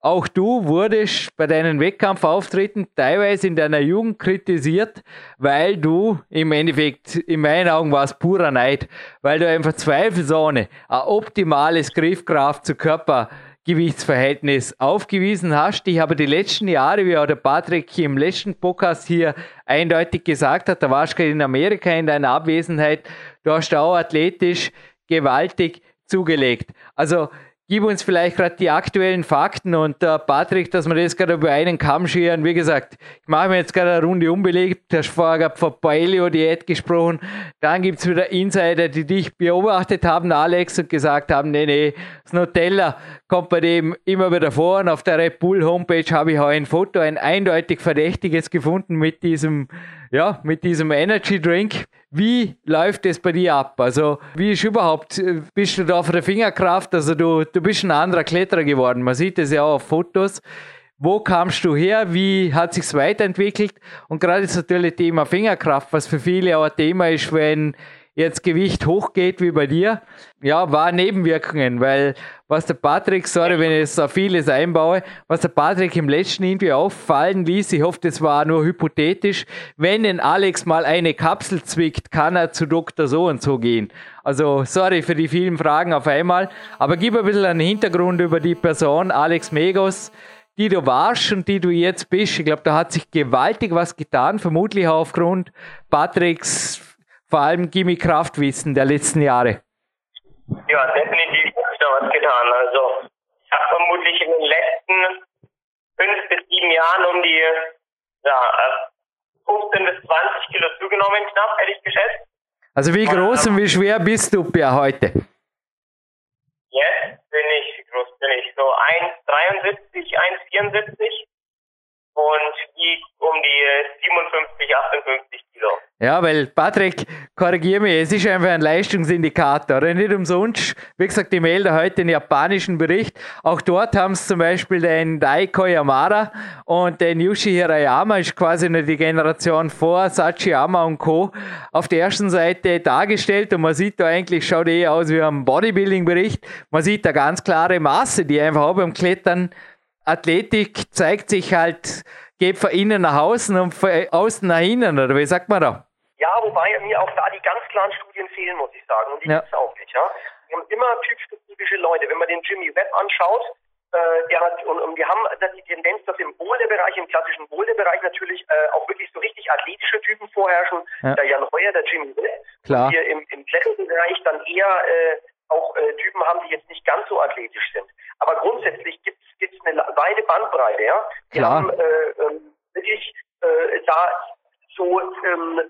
auch du wurdest bei deinen Wettkampfauftritten teilweise in deiner Jugend kritisiert, weil du im Endeffekt, in meinen Augen war es purer Neid, weil du einfach zweifelsohne ein optimales Griffkraft zu Körper Gewichtsverhältnis aufgewiesen hast. Ich habe die letzten Jahre, wie auch der Patrick im letzten Podcast hier eindeutig gesagt hat, da warst du in Amerika in deiner Abwesenheit, du hast auch athletisch gewaltig zugelegt. Also gib uns vielleicht gerade die aktuellen Fakten und äh, Patrick, dass wir das gerade über einen Kamm scheren. Wie gesagt, ich mache mir jetzt gerade eine Runde unbelegt. Du hast vorher von Paleo-Diät gesprochen. Dann gibt es wieder Insider, die dich beobachtet haben, Alex, und gesagt haben, nee, nee, das Nutella kommt bei dem immer wieder vor. Und auf der Red Bull Homepage habe ich auch ein Foto, ein eindeutig verdächtiges gefunden mit diesem, ja, mit diesem Energy Drink. Wie läuft es bei dir ab? Also, wie ist überhaupt, äh, bist du da auf der Fingerkraft? Also, du, du bist ein anderer Kletterer geworden. Man sieht es ja auch auf Fotos. Wo kamst du her? Wie hat sich's weiterentwickelt? Und gerade das natürlich Thema Fingerkraft, was für viele auch ein Thema ist, wenn jetzt Gewicht hochgeht wie bei dir, ja, war Nebenwirkungen, weil was der Patrick, sorry, wenn ich so vieles einbaue, was der Patrick im letzten irgendwie auffallen ließ, ich hoffe, das war nur hypothetisch, wenn den Alex mal eine Kapsel zwickt, kann er zu Dr. So und so gehen. Also, sorry für die vielen Fragen auf einmal, aber gib ein bisschen einen Hintergrund über die Person Alex Megos, die du warst und die du jetzt bist. Ich glaube, da hat sich gewaltig was getan, vermutlich auch aufgrund Patricks vor allem Gimme Kraftwissen der letzten Jahre? Ja, definitiv sich da was getan. Also ich habe vermutlich in den letzten fünf bis sieben Jahren um die ja, 15 bis 20 Kilo zugenommen, knapp, hätte ich geschätzt. Also wie groß und, und wie schwer bist du per heute? Jetzt bin ich, wie groß bin ich? So 1,73, 1,74 und wiegt um die 57, 58 Kilo. Ja, weil Patrick, korrigiere mich, es ist einfach ein Leistungsindikator. Nicht umsonst, wie gesagt, ich melde heute den japanischen Bericht. Auch dort haben sie zum Beispiel den Daiko Yamada und den Yushi Hirayama, ist quasi nur die Generation vor Sachiyama und Co. auf der ersten Seite dargestellt und man sieht da eigentlich, schaut eh aus wie ein Bodybuilding-Bericht. Man sieht da ganz klare Masse, die einfach auch beim Klettern Athletik zeigt sich halt, geht von innen nach außen und von außen nach innen, oder wie sagt man da? Ja, wobei mir auch da die ganz klaren Studien fehlen, muss ich sagen. Und die ja. gibt es auch nicht. Ja? Wir haben immer typspezifische Leute. Wenn man den Jimmy Webb anschaut, äh, der hat, und, und wir haben die Tendenz, dass im Boulder-Bereich, im klassischen Boulder-Bereich natürlich äh, auch wirklich so richtig athletische Typen vorherrschen. Ja. Der Jan Heuer, der Jimmy Webb. Klar. Wir im, im Kletterbereich dann eher äh, auch äh, Typen haben, die jetzt nicht ganz so athletisch sind. Aber grundsätzlich gibt es eine weite Bandbreite. Ja? Wir Klar. haben äh, ähm, wirklich äh, da so ähm,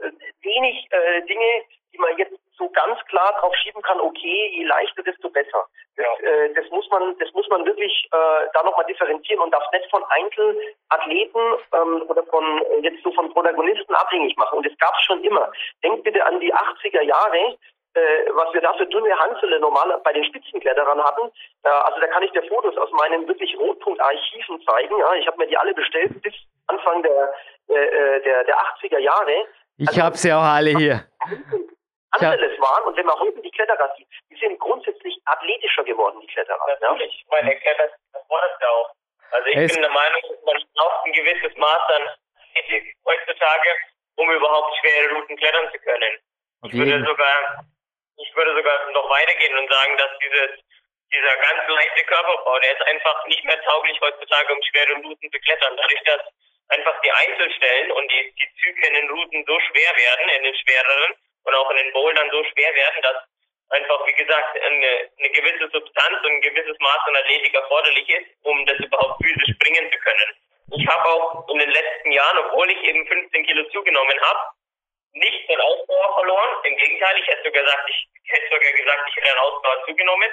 wenig äh, Dinge, die man jetzt so ganz klar drauf schieben kann, okay, je leichter, desto besser. Das, ja. äh, das muss man, das muss man wirklich äh, da nochmal differenzieren und darf nicht von Einzelathleten ähm, oder von jetzt so von Protagonisten abhängig machen. Und das gab es schon immer. Denkt bitte an die 80er Jahre, äh, was wir da für dünne Hanzele normal bei den Spitzenkletterern hatten. Äh, also da kann ich dir Fotos aus meinen wirklich Rotpunkt-Archiven zeigen. Ja, ich habe mir die alle bestellt bis Anfang der, äh, der, der 80er Jahre. Ich also, habe sie auch alle hier. anderes ja. waren. Und wenn man heute die Kletterer sieht, die sind grundsätzlich athletischer geworden, die Kletterer. Natürlich, ja? meine Kletterer, das fordert ja auch. Also ich es bin der Meinung, man braucht ein gewisses Maß an Athletik heutzutage, um überhaupt schwere Routen klettern zu können. Ich würde sogar, ich würde sogar noch weitergehen und sagen, dass dieses, dieser ganz leichte Körperbau, der ist einfach nicht mehr tauglich heutzutage, um schwere Routen zu klettern. Dadurch, dass einfach die Einzelstellen und die, die Züge in den Routen so schwer werden, in den schwereren und auch in den Bouldern so schwer werden, dass einfach, wie gesagt, eine, eine gewisse Substanz und ein gewisses Maß an Athletik erforderlich ist, um das überhaupt physisch bringen zu können. Ich habe auch in den letzten Jahren, obwohl ich eben 15 Kilo zugenommen habe, nicht an Ausdauer verloren. Im Gegenteil, ich hätte sogar gesagt, ich hätte sogar gesagt, ich hätte an Ausdauer zugenommen.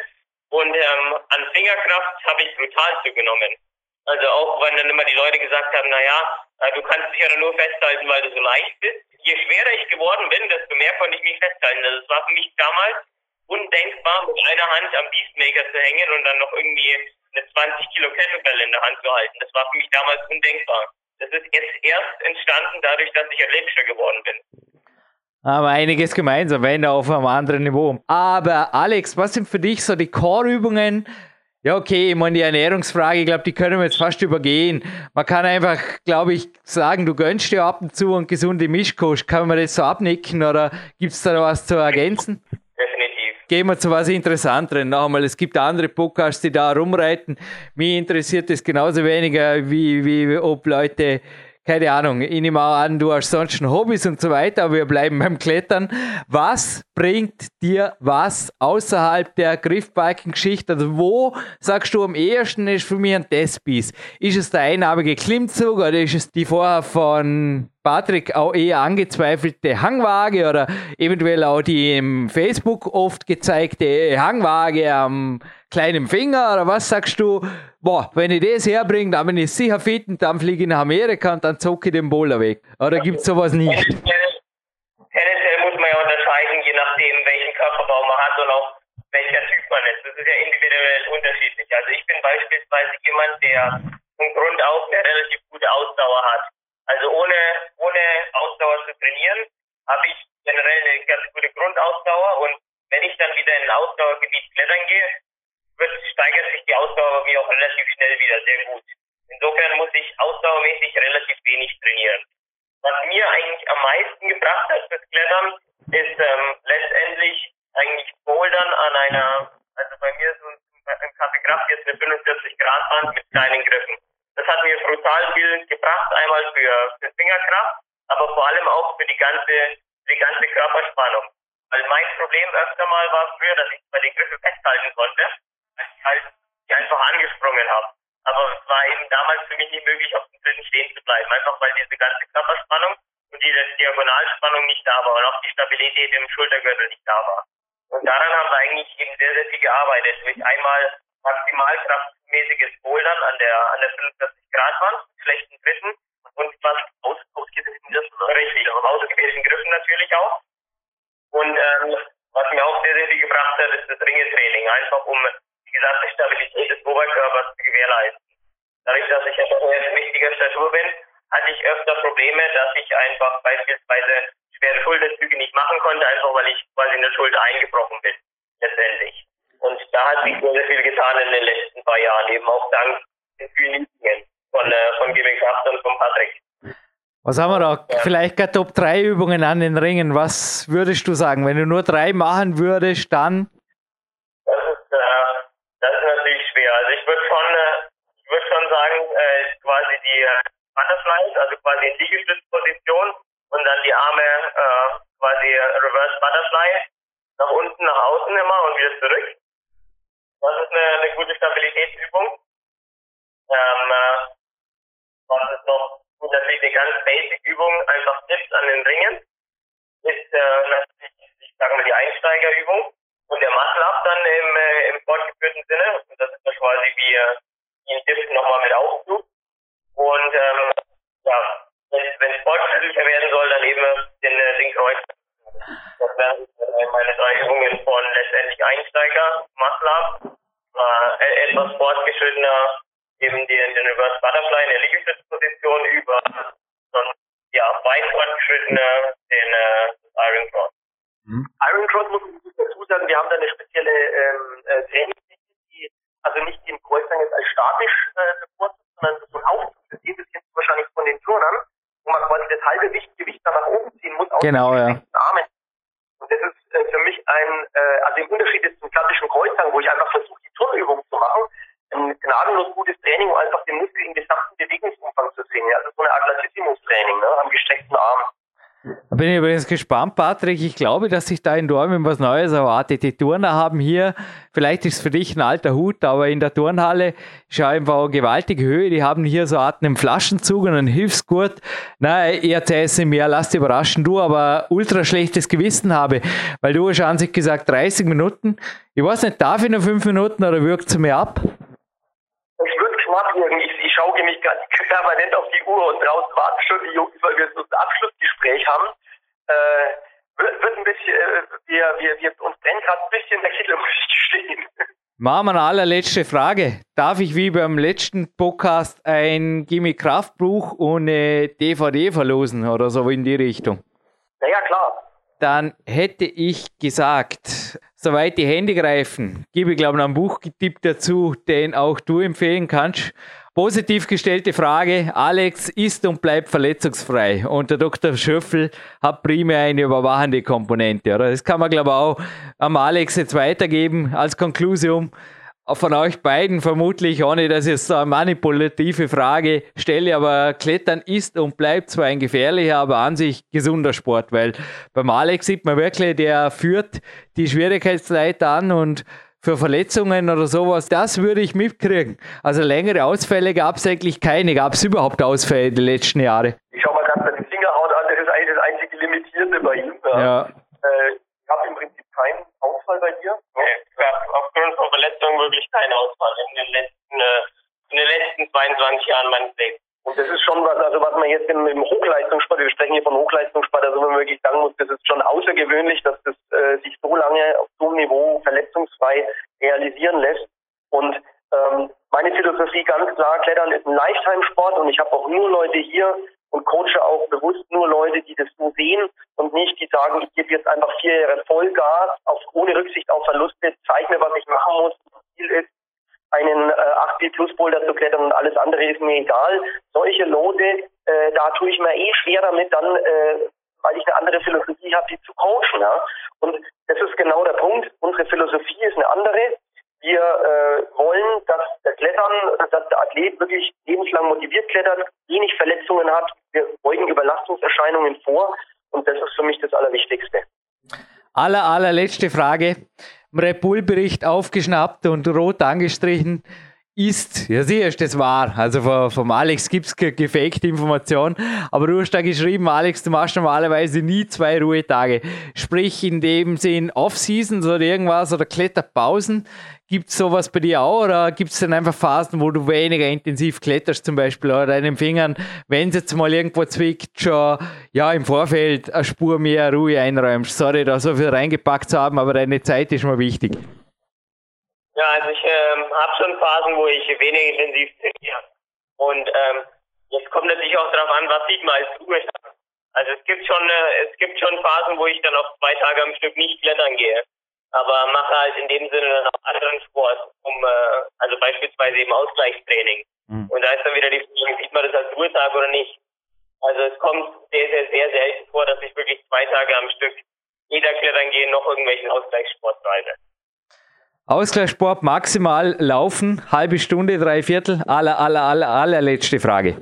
Und ähm, an Fingerkraft habe ich brutal zugenommen. Also auch wenn dann immer die Leute gesagt haben, naja, äh, du kannst dich ja nur festhalten, weil du so leicht bist. Je schwerer ich geworden bin, desto mehr konnte ich mich festhalten. Also es war für mich damals undenkbar, mit einer Hand am Beastmaker zu hängen und dann noch irgendwie eine 20 Kilo Kettlebell in der Hand zu halten. Das war für mich damals undenkbar. Das ist jetzt erst entstanden dadurch, dass ich athletischer geworden bin. Aber einiges gemeinsam, wenn auf einem anderen Niveau. Aber Alex, was sind für dich so die Core-Übungen, ja, okay, ich meine, die Ernährungsfrage, ich glaube, die können wir jetzt fast übergehen. Man kann einfach, glaube ich, sagen, du gönnst dir ab und zu und gesunde Mischkost. Kann man das so abnicken oder gibt es da was zu ergänzen? Definitiv. Gehen wir zu was Interessanterem. Noch einmal, es gibt andere Podcasts, die da rumreiten. Mich interessiert es genauso weniger, wie, wie ob Leute keine Ahnung, ich nehme auch an, du hast sonst schon Hobbys und so weiter, aber wir bleiben beim Klettern. Was bringt dir was außerhalb der Griffbalken-Geschichte? Also wo sagst du am ehesten ist für mich ein Testpiece? Ist es der einarmige Klimmzug oder ist es die vorher von Patrick auch eher angezweifelte Hangwaage oder eventuell auch die im Facebook oft gezeigte Hangwaage am kleinen Finger oder was sagst du? boah, wenn ich das herbringe, dann bin ich sicher fit und dann fliege ich nach Amerika und dann zocke ich den Bowler weg. Oder gibt es sowas nicht? Tendenziell muss man ja unterscheiden, je nachdem, welchen Körperbau man hat und auch welcher Typ man ist. Das ist ja individuell unterschiedlich. Also ich bin beispielsweise jemand, der von Grund auf eine relativ gute Ausdauer hat. Also ohne, ohne Ausdauer zu trainieren, habe ich generell eine ganz gute Grundausdauer und wenn ich dann wieder in ein Ausdauergebiet klettern gehe, steigert sich die Ausdauer bei mir auch relativ schnell wieder sehr gut. Insofern muss ich ausdauermäßig relativ wenig trainieren. Was mir eigentlich am meisten gebracht hat fürs Klettern, ist ähm, letztendlich eigentlich Bouldern an einer, also bei mir so ein Kaffeekraft jetzt eine 45 Grad Wand mit kleinen Griffen. Das hat mir brutal viel gebracht, einmal für, für Fingerkraft, aber vor allem auch für die ganze, die ganze Körperspannung. Weil mein Problem öfter mal war früher, dass ich bei den Griffen festhalten konnte halt die einfach angesprungen habe. Aber es war eben damals für mich nicht möglich, auf dem dritten stehen zu bleiben, einfach weil diese ganze Körperspannung und diese Diagonalspannung nicht da war und auch die Stabilität im Schultergürtel nicht da war. Und daran haben wir eigentlich eben sehr, sehr viel gearbeitet. Durch einmal maximalkraftmäßiges Bouldern an der, an der 45 Grad Wand, schlechten Griffen und was aus, ausgewählten Griffen. Richtig, ausgewählten Griffen natürlich auch. Und ähm, was mir auch sehr, sehr viel gebracht hat, ist das Ringetraining. Einfach um gesamte Stabilität des Oberkörpers zu gewährleisten. Dadurch, dass ich etwas mächtiger Statur bin, hatte ich öfter Probleme, dass ich einfach beispielsweise schwere Schulterzüge nicht machen konnte, einfach weil ich quasi in der Schulter eingebrochen bin, letztendlich. Und da hat sich sehr, sehr viel getan in den letzten paar Jahren, eben auch dank den vielen Übungen von, äh, von Giving Kraft und von Patrick. Was haben wir da? Ja. Vielleicht gerade Top 3 Übungen an den Ringen. Was würdest du sagen? Wenn du nur drei machen würdest, dann? In Liegestützposition und dann die Arme äh, quasi Reverse Butterfly nach unten, nach außen immer und wieder zurück. Das ist eine, eine gute Stabilitätsübung. Ähm, äh, was ist noch gut, natürlich eine ganz basic Übung, einfach Dips an den Ringen. Ist äh, natürlich, ich sage mal, die Einsteigerübung. Und der Muscle-Up dann im, äh, im fortgeführten Sinne, das ist quasi wie, wie ein Dip nochmal mit Aufzug. Und ähm, wenn es fortschrittlicher werden soll, dann eben den, äh, den Kreuz. Das wären äh, meine drei Übungen von letztendlich Einsteiger, Muscle-Up, äh, etwas fortgeschrittener eben den, den Reverse Butterfly in der Liegestützposition über sonst ja, weit fortgeschrittene den äh, Iron Cross. Mhm. Iron Cross muss ich dazu sagen, wir haben da eine spezielle ähm, äh, Trainingstechnik, die also nicht den Kreuzgang jetzt als statisch äh, bevorzugt, sondern so ein Aufzug. Das sehen Sie jetzt wahrscheinlich von den Turnern, wo man quasi das halbe Gewicht, dann nach oben ziehen muss. Genau, ja. Armen. Und das ist äh, für mich ein, äh, also im Unterschied ist zum klassischen Kreuzgang, wo ich einfach versuche, die Turnübung zu machen, ein gnadenlos gutes Training, um einfach den Muskel im gesamten Bewegungsumfang zu sehen. Also so eine Athletissimus-Training ne, am gestreckten Arm. Da bin ich übrigens gespannt, Patrick. Ich glaube, dass sich da in Dormen was Neues erwartet. Die Turner haben hier, vielleicht ist es für dich ein alter Hut, aber in der Turnhalle schau einfach gewaltige Höhe. Die haben hier so eine Art einen Flaschenzug und einen Hilfsgurt. Na, ich erzähle es mir, lass dich überraschen, du, aber ultra schlechtes Gewissen habe, weil du hast an sich gesagt 30 Minuten. Ich weiß nicht, darf ich nur 5 Minuten oder wirkt es mir ab? Irgendwie. Ich, ich schaue mich ganz permanent auf die Uhr und draußen warten schon die Jungs, weil wir so ein Abschlussgespräch haben. Äh, wird, wird ein bisschen, äh, wir, wir, wir uns brennt gerade ein bisschen der Kittel, muss ich gestehen. Machen wir eine allerletzte Frage. Darf ich wie beim letzten Podcast ein Gimme Kraftbuch und eine DVD verlosen oder so in die Richtung? Naja, klar. Dann hätte ich gesagt, soweit die Hände greifen, gebe ich glaube ich noch einen Buchtipp dazu, den auch du empfehlen kannst. Positiv gestellte Frage, Alex ist und bleibt verletzungsfrei und der Dr. Schöffel hat primär eine überwachende Komponente. Oder? Das kann man glaube ich auch am Alex jetzt weitergeben als Konklusion von euch beiden vermutlich, ohne dass ich so eine manipulative Frage stelle, aber Klettern ist und bleibt zwar ein gefährlicher, aber an sich gesunder Sport, weil beim Alex sieht man wirklich, der führt die Schwierigkeitsleiter an und für Verletzungen oder sowas, das würde ich mitkriegen. Also längere Ausfälle gab es eigentlich keine. Gab es überhaupt Ausfälle die letzten Jahre? Ich schau mal gerade bei den Fingerhaut an, das ist eigentlich das einzige Limitierende bei ihm. Ja. ja. Äh, ich habe im Prinzip keinen Ausfall bei dir. Nee, es von Verletzungen wirklich keinen Ausfall in den letzten, äh, in den letzten 22 Jahren meines Lebens. Und das ist schon was, also was man jetzt im, im Hochleistungssport, wir sprechen hier von Hochleistungssport, also man wirklich sagen muss, das ist schon außergewöhnlich, dass das äh, sich so lange auf so einem Niveau verletzungsfrei realisieren lässt. Und ähm, meine Philosophie ganz klar, Klettern ist ein Lifetime-Sport und ich habe auch nur Leute hier und coache auch bewusst nur Leute, die das so sehen und nicht die sagen, ich gebe jetzt einfach vier Jahre Vollgas, auf, ohne Rücksicht auf Verluste, zeig mir, was ich machen muss. Das Ziel ist, einen äh, 8B Plus Boulder zu klettern und alles andere ist mir egal. Solche Lote, äh, da tue ich mir eh schwer damit, dann, äh, weil ich eine andere Philosophie habe, die zu coachen. Ja? Und das ist genau der Punkt. Unsere Philosophie ist eine andere. Wir äh, wollen, dass der Klettern, dass der Athlet wirklich lebenslang motiviert klettert, wenig Verletzungen hat. Wir beugen Überlastungserscheinungen vor und das ist für mich das Allerwichtigste. Aller, allerletzte Frage. Red Bull-Bericht aufgeschnappt und rot angestrichen ist, ja siehst, das war. Also vom, vom Alex gibt es gefakte Information, aber du hast da geschrieben, Alex, du machst normalerweise nie zwei Ruhetage. Sprich in dem Sinn Off-Seasons oder irgendwas oder Kletterpausen. Gibt es sowas bei dir auch oder gibt es dann einfach Phasen, wo du weniger intensiv kletterst zum Beispiel oder deinen Fingern, wenn es jetzt mal irgendwo zwickt, schon ja im Vorfeld eine Spur mehr Ruhe einräumst? Sorry, da so viel reingepackt zu haben, aber deine Zeit ist mir wichtig. Ja, also ich ähm, habe schon Phasen, wo ich weniger intensiv trainiere. Und ähm, jetzt kommt natürlich auch darauf an, was sieht man als Ruhetag. Also es gibt schon äh, es gibt schon Phasen, wo ich dann auch zwei Tage am Stück nicht klettern gehe. Aber mache halt in dem Sinne dann auch anderen Sport, um äh, also beispielsweise eben Ausgleichstraining. Mhm. Und da ist dann wieder die Frage, sieht man das als Ruhetag oder nicht? Also es kommt sehr, sehr, sehr selten vor, dass ich wirklich zwei Tage am Stück weder klettern gehe noch irgendwelchen Ausgleichssport treibe. Ausgleichssport maximal laufen, halbe Stunde, drei Viertel, aller, aller, aller, allerletzte Frage.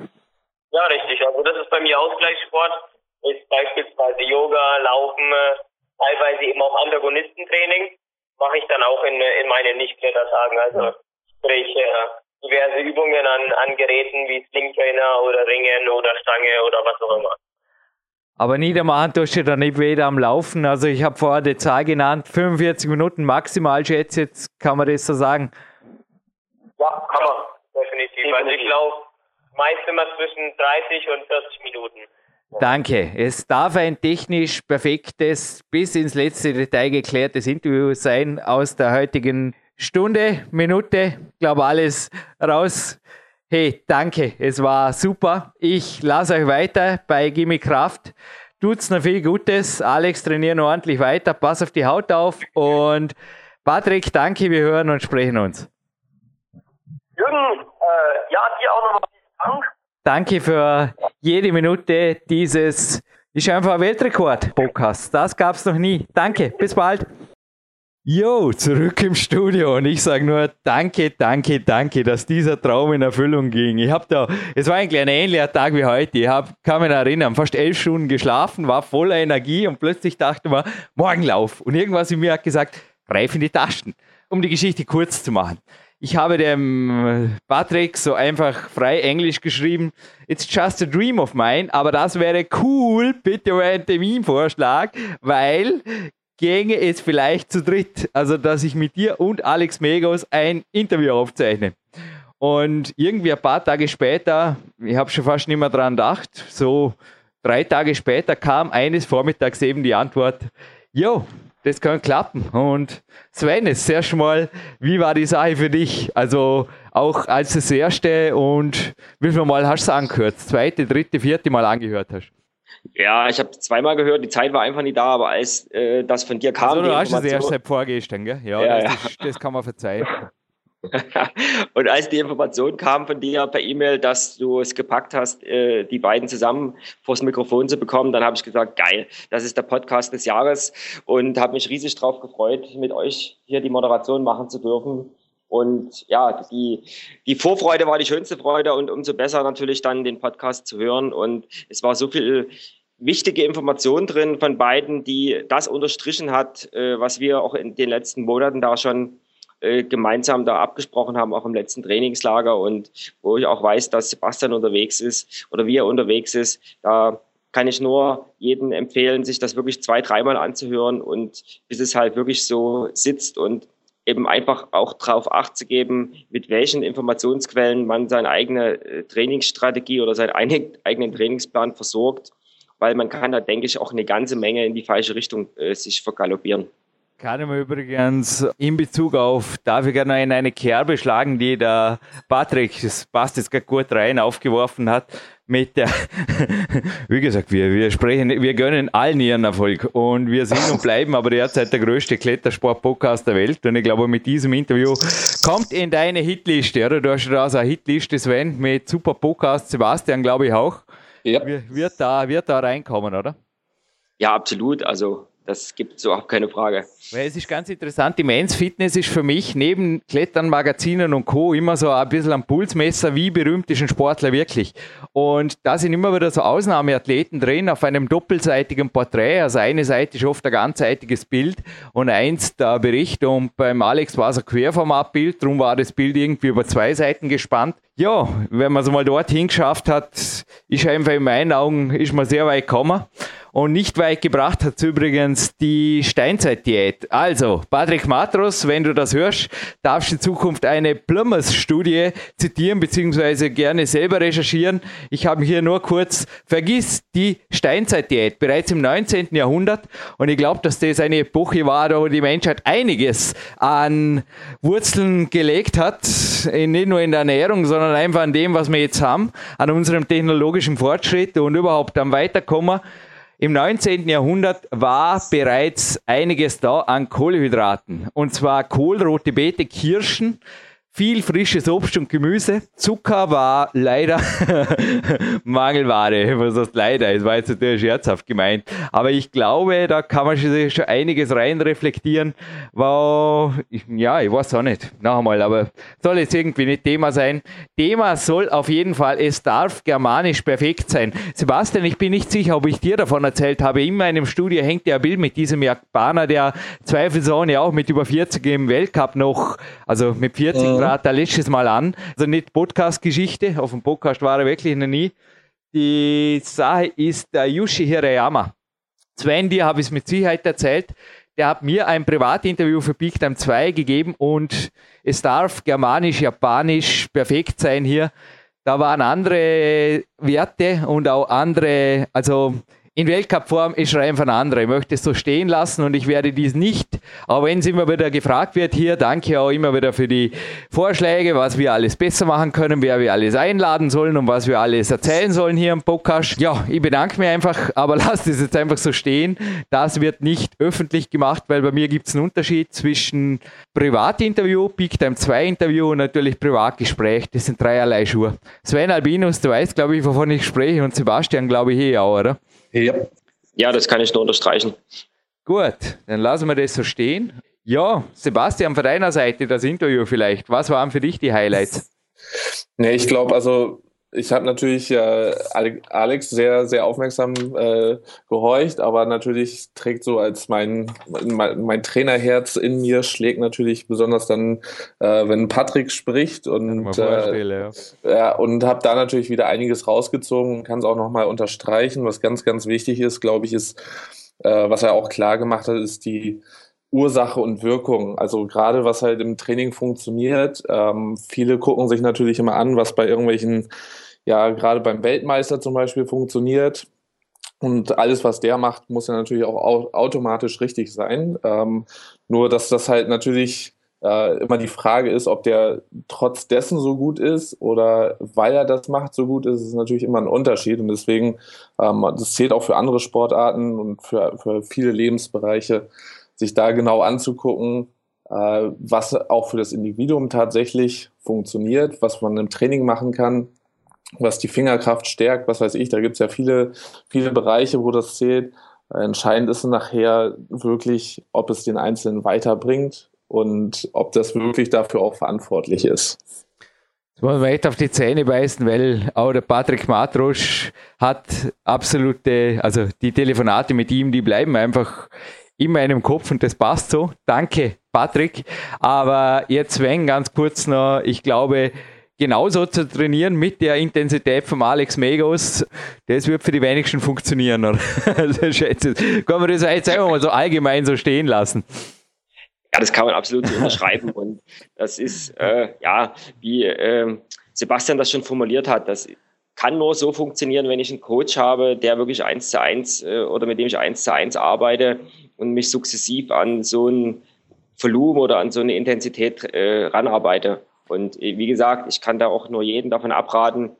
Ja, richtig. Also das ist bei mir Ausgleichssport. Ist beispielsweise Yoga, Laufen, äh, teilweise eben auch Antagonistentraining. Mache ich dann auch in, in meinen Nicht-Klettertagen. Also sprich äh, diverse Übungen an, an Geräten wie Slingtrainer oder Ringen oder Stange oder was auch immer. Aber niedermachen tust du da nicht weder am Laufen. Also ich habe vorher die Zahl genannt, 45 Minuten maximal schätze jetzt, kann man das so sagen? Ja, kann man, definitiv. Also ich laufe meist immer zwischen 30 und 40 Minuten. Danke. Es darf ein technisch perfektes, bis ins letzte Detail geklärtes Interview sein aus der heutigen Stunde, Minute. Ich glaube, alles raus Hey, danke, es war super. Ich lasse euch weiter bei Gimme Kraft. tut's noch viel Gutes. Alex, trainieren noch ordentlich weiter. Pass auf die Haut auf. Und Patrick, danke, wir hören und sprechen uns. Jürgen, äh, ja, dir auch nochmal Dank. Danke für jede Minute dieses, ist einfach ein Weltrekord-Podcast. Das gab's noch nie. Danke, bis bald. Jo, zurück im Studio und ich sage nur danke, danke, danke, dass dieser Traum in Erfüllung ging. Ich habe da, es war ein ähnlicher Tag wie heute. Ich hab, kann mich erinnern, fast elf Stunden geschlafen, war voller Energie und plötzlich dachte man, Morgenlauf. Und irgendwas in mir hat gesagt, greif in die Taschen, um die Geschichte kurz zu machen. Ich habe dem Patrick so einfach frei Englisch geschrieben, it's just a dream of mine, aber das wäre cool, bitte einen Terminvorschlag, weil ginge es vielleicht zu dritt. Also, dass ich mit dir und Alex Megos ein Interview aufzeichne. Und irgendwie ein paar Tage später, ich habe schon fast nicht mehr dran gedacht, so drei Tage später kam eines Vormittags eben die Antwort, jo, das kann klappen. Und Sven, jetzt erst mal, wie war die Sache für dich? Also auch als das erste und wie viel Mal hast du es angehört? Das zweite, dritte, vierte Mal angehört hast? Ja, ich habe zweimal gehört, die Zeit war einfach nicht da, aber als äh, das von dir kam. Also, du hast es erst seit vorgestern, gell? Ja, Ja, das, Ist, das kann man verzeihen. und als die Information kam von dir per E-Mail, dass du es gepackt hast, äh, die beiden zusammen vors Mikrofon zu bekommen, dann habe ich gesagt, geil, das ist der Podcast des Jahres und habe mich riesig drauf gefreut, mit euch hier die Moderation machen zu dürfen. Und ja, die, die Vorfreude war die schönste Freude und umso besser natürlich dann den Podcast zu hören. Und es war so viel wichtige Information drin von beiden, die das unterstrichen hat, äh, was wir auch in den letzten Monaten da schon äh, gemeinsam da abgesprochen haben, auch im letzten Trainingslager und wo ich auch weiß, dass Sebastian unterwegs ist oder wie er unterwegs ist. Da kann ich nur jedem empfehlen, sich das wirklich zwei, dreimal anzuhören und bis es halt wirklich so sitzt und eben einfach auch darauf acht zu geben, mit welchen Informationsquellen man seine eigene äh, Trainingsstrategie oder seinen eigenen Trainingsplan versorgt, weil man kann da, denke ich, auch eine ganze Menge in die falsche Richtung äh, sich vergaloppieren. Kann ich mir übrigens in Bezug auf, darf ich gerne in eine Kerbe schlagen, die der Patrick, das passt jetzt gerade gut rein, aufgeworfen hat, mit der, wie gesagt, wir, wir sprechen, wir gönnen allen ihren Erfolg und wir sind und bleiben aber derzeit der größte Klettersport-Podcast der Welt und ich glaube, mit diesem Interview kommt in deine Hitliste, oder? Du hast da so eine Hitliste, Sven, mit super Podcast, Sebastian, glaube ich auch. Ja. Wird da, wird da reinkommen, oder? Ja, absolut. Also das gibt so auch keine Frage. Weil es ist ganz interessant, die Men's Fitness ist für mich neben Klettern, Magazinen und Co. immer so ein bisschen am Pulsmesser, wie berühmt ist ein Sportler wirklich. Und da sind immer wieder so Ausnahmeathleten drin auf einem doppelseitigen Porträt. Also eine Seite ist oft ein ganzseitiges Bild und eins der Bericht. Und beim Alex war es ein Querformatbild, darum war das Bild irgendwie über zwei Seiten gespannt. Ja, wenn man es mal dorthin geschafft hat, ist einfach in meinen Augen ist man sehr weit gekommen. Und nicht weit gebracht hat übrigens die Steinzeit-Diät. Also, Patrick Matros, wenn du das hörst, darfst du in Zukunft eine Plumbers-Studie zitieren, beziehungsweise gerne selber recherchieren. Ich habe hier nur kurz, vergiss die Steinzeit-Diät, bereits im 19. Jahrhundert. Und ich glaube, dass das eine Epoche war, wo die Menschheit einiges an Wurzeln gelegt hat. Nicht nur in der Ernährung, sondern einfach an dem, was wir jetzt haben, an unserem technologischen Fortschritt und überhaupt am Weiterkommen. Im 19. Jahrhundert war bereits einiges da an Kohlenhydraten. Und zwar kohlrote Beete, Kirschen, viel frisches Obst und Gemüse. Zucker war leider Mangelware. Was heißt leider? Es war jetzt natürlich scherzhaft gemeint. Aber ich glaube, da kann man sich schon einiges rein reflektieren. War, ja, ich weiß auch nicht. Noch einmal, aber soll jetzt irgendwie nicht Thema sein. Thema soll auf jeden Fall, es darf germanisch perfekt sein. Sebastian, ich bin nicht sicher, ob ich dir davon erzählt habe. In meinem Studio hängt ja ein Bild mit diesem Japaner, der zweifelsohne auch mit über 40 im Weltcup noch, also mit 40 Mhm. Da letztes Mal an. Also nicht Podcast-Geschichte, auf dem Podcast war er wirklich noch nie. Die Sache ist der Yushi Hirayama. Sven, dir habe ich es mit Sicherheit erzählt. Der hat mir ein Privatinterview für Big Time 2 gegeben und es darf germanisch, japanisch perfekt sein hier. Da waren andere Werte und auch andere, also in Weltcup-Form ist Reim von andere. Ich möchte es so stehen lassen und ich werde dies nicht, auch wenn es immer wieder gefragt wird, hier danke auch immer wieder für die Vorschläge, was wir alles besser machen können, wer wir alles einladen sollen und was wir alles erzählen sollen hier im Podcast. Ja, ich bedanke mich einfach, aber lasst es jetzt einfach so stehen. Das wird nicht öffentlich gemacht, weil bei mir gibt es einen Unterschied zwischen Privatinterview, Big Time 2 Interview und natürlich Privatgespräch. Das sind dreierlei Schuhe. Sven Albinus, du weißt, glaube ich, wovon ich spreche und Sebastian, glaube ich, eh auch, oder? Ja. Ja, das kann ich nur unterstreichen. Gut, dann lassen wir das so stehen. Ja, Sebastian, von deiner Seite das Interview vielleicht. Was waren für dich die Highlights? Nee, ich glaube, also ich habe natürlich äh, Alex sehr, sehr aufmerksam äh, gehorcht, aber natürlich trägt so als mein, mein, mein, Trainerherz in mir schlägt natürlich besonders dann, äh, wenn Patrick spricht und, äh, ja. ja. und habe da natürlich wieder einiges rausgezogen und kann es auch nochmal unterstreichen. Was ganz, ganz wichtig ist, glaube ich, ist, äh, was er auch klar gemacht hat, ist die Ursache und Wirkung. Also gerade was halt im Training funktioniert. Ähm, viele gucken sich natürlich immer an, was bei irgendwelchen ja gerade beim Weltmeister zum Beispiel funktioniert. Und alles, was der macht, muss ja natürlich auch automatisch richtig sein. Ähm, nur, dass das halt natürlich äh, immer die Frage ist, ob der trotz dessen so gut ist oder weil er das macht so gut ist, ist natürlich immer ein Unterschied. Und deswegen, ähm, das zählt auch für andere Sportarten und für, für viele Lebensbereiche, sich da genau anzugucken, äh, was auch für das Individuum tatsächlich funktioniert, was man im Training machen kann was die Fingerkraft stärkt, was weiß ich, da gibt es ja viele, viele Bereiche, wo das zählt. Entscheidend ist nachher wirklich, ob es den Einzelnen weiterbringt und ob das wirklich dafür auch verantwortlich ist. Das muss man echt auf die Zähne beißen, weil auch der Patrick Matrosch hat absolute, also die Telefonate mit ihm, die bleiben einfach in meinem Kopf und das passt so. Danke, Patrick. Aber jetzt, wenn ganz kurz noch, ich glaube, genauso zu trainieren mit der Intensität von Alex Megos, das wird für die wenigsten funktionieren. Oder? Also, schätze, kann man das jetzt einfach mal so allgemein so stehen lassen? Ja, das kann man absolut so unterschreiben. Und das ist, äh, ja, wie äh, Sebastian das schon formuliert hat, das kann nur so funktionieren, wenn ich einen Coach habe, der wirklich eins zu eins äh, oder mit dem ich eins zu eins arbeite und mich sukzessiv an so ein Volumen oder an so eine Intensität äh, ranarbeite. Und äh, wie gesagt, ich kann da auch nur jeden davon abraten,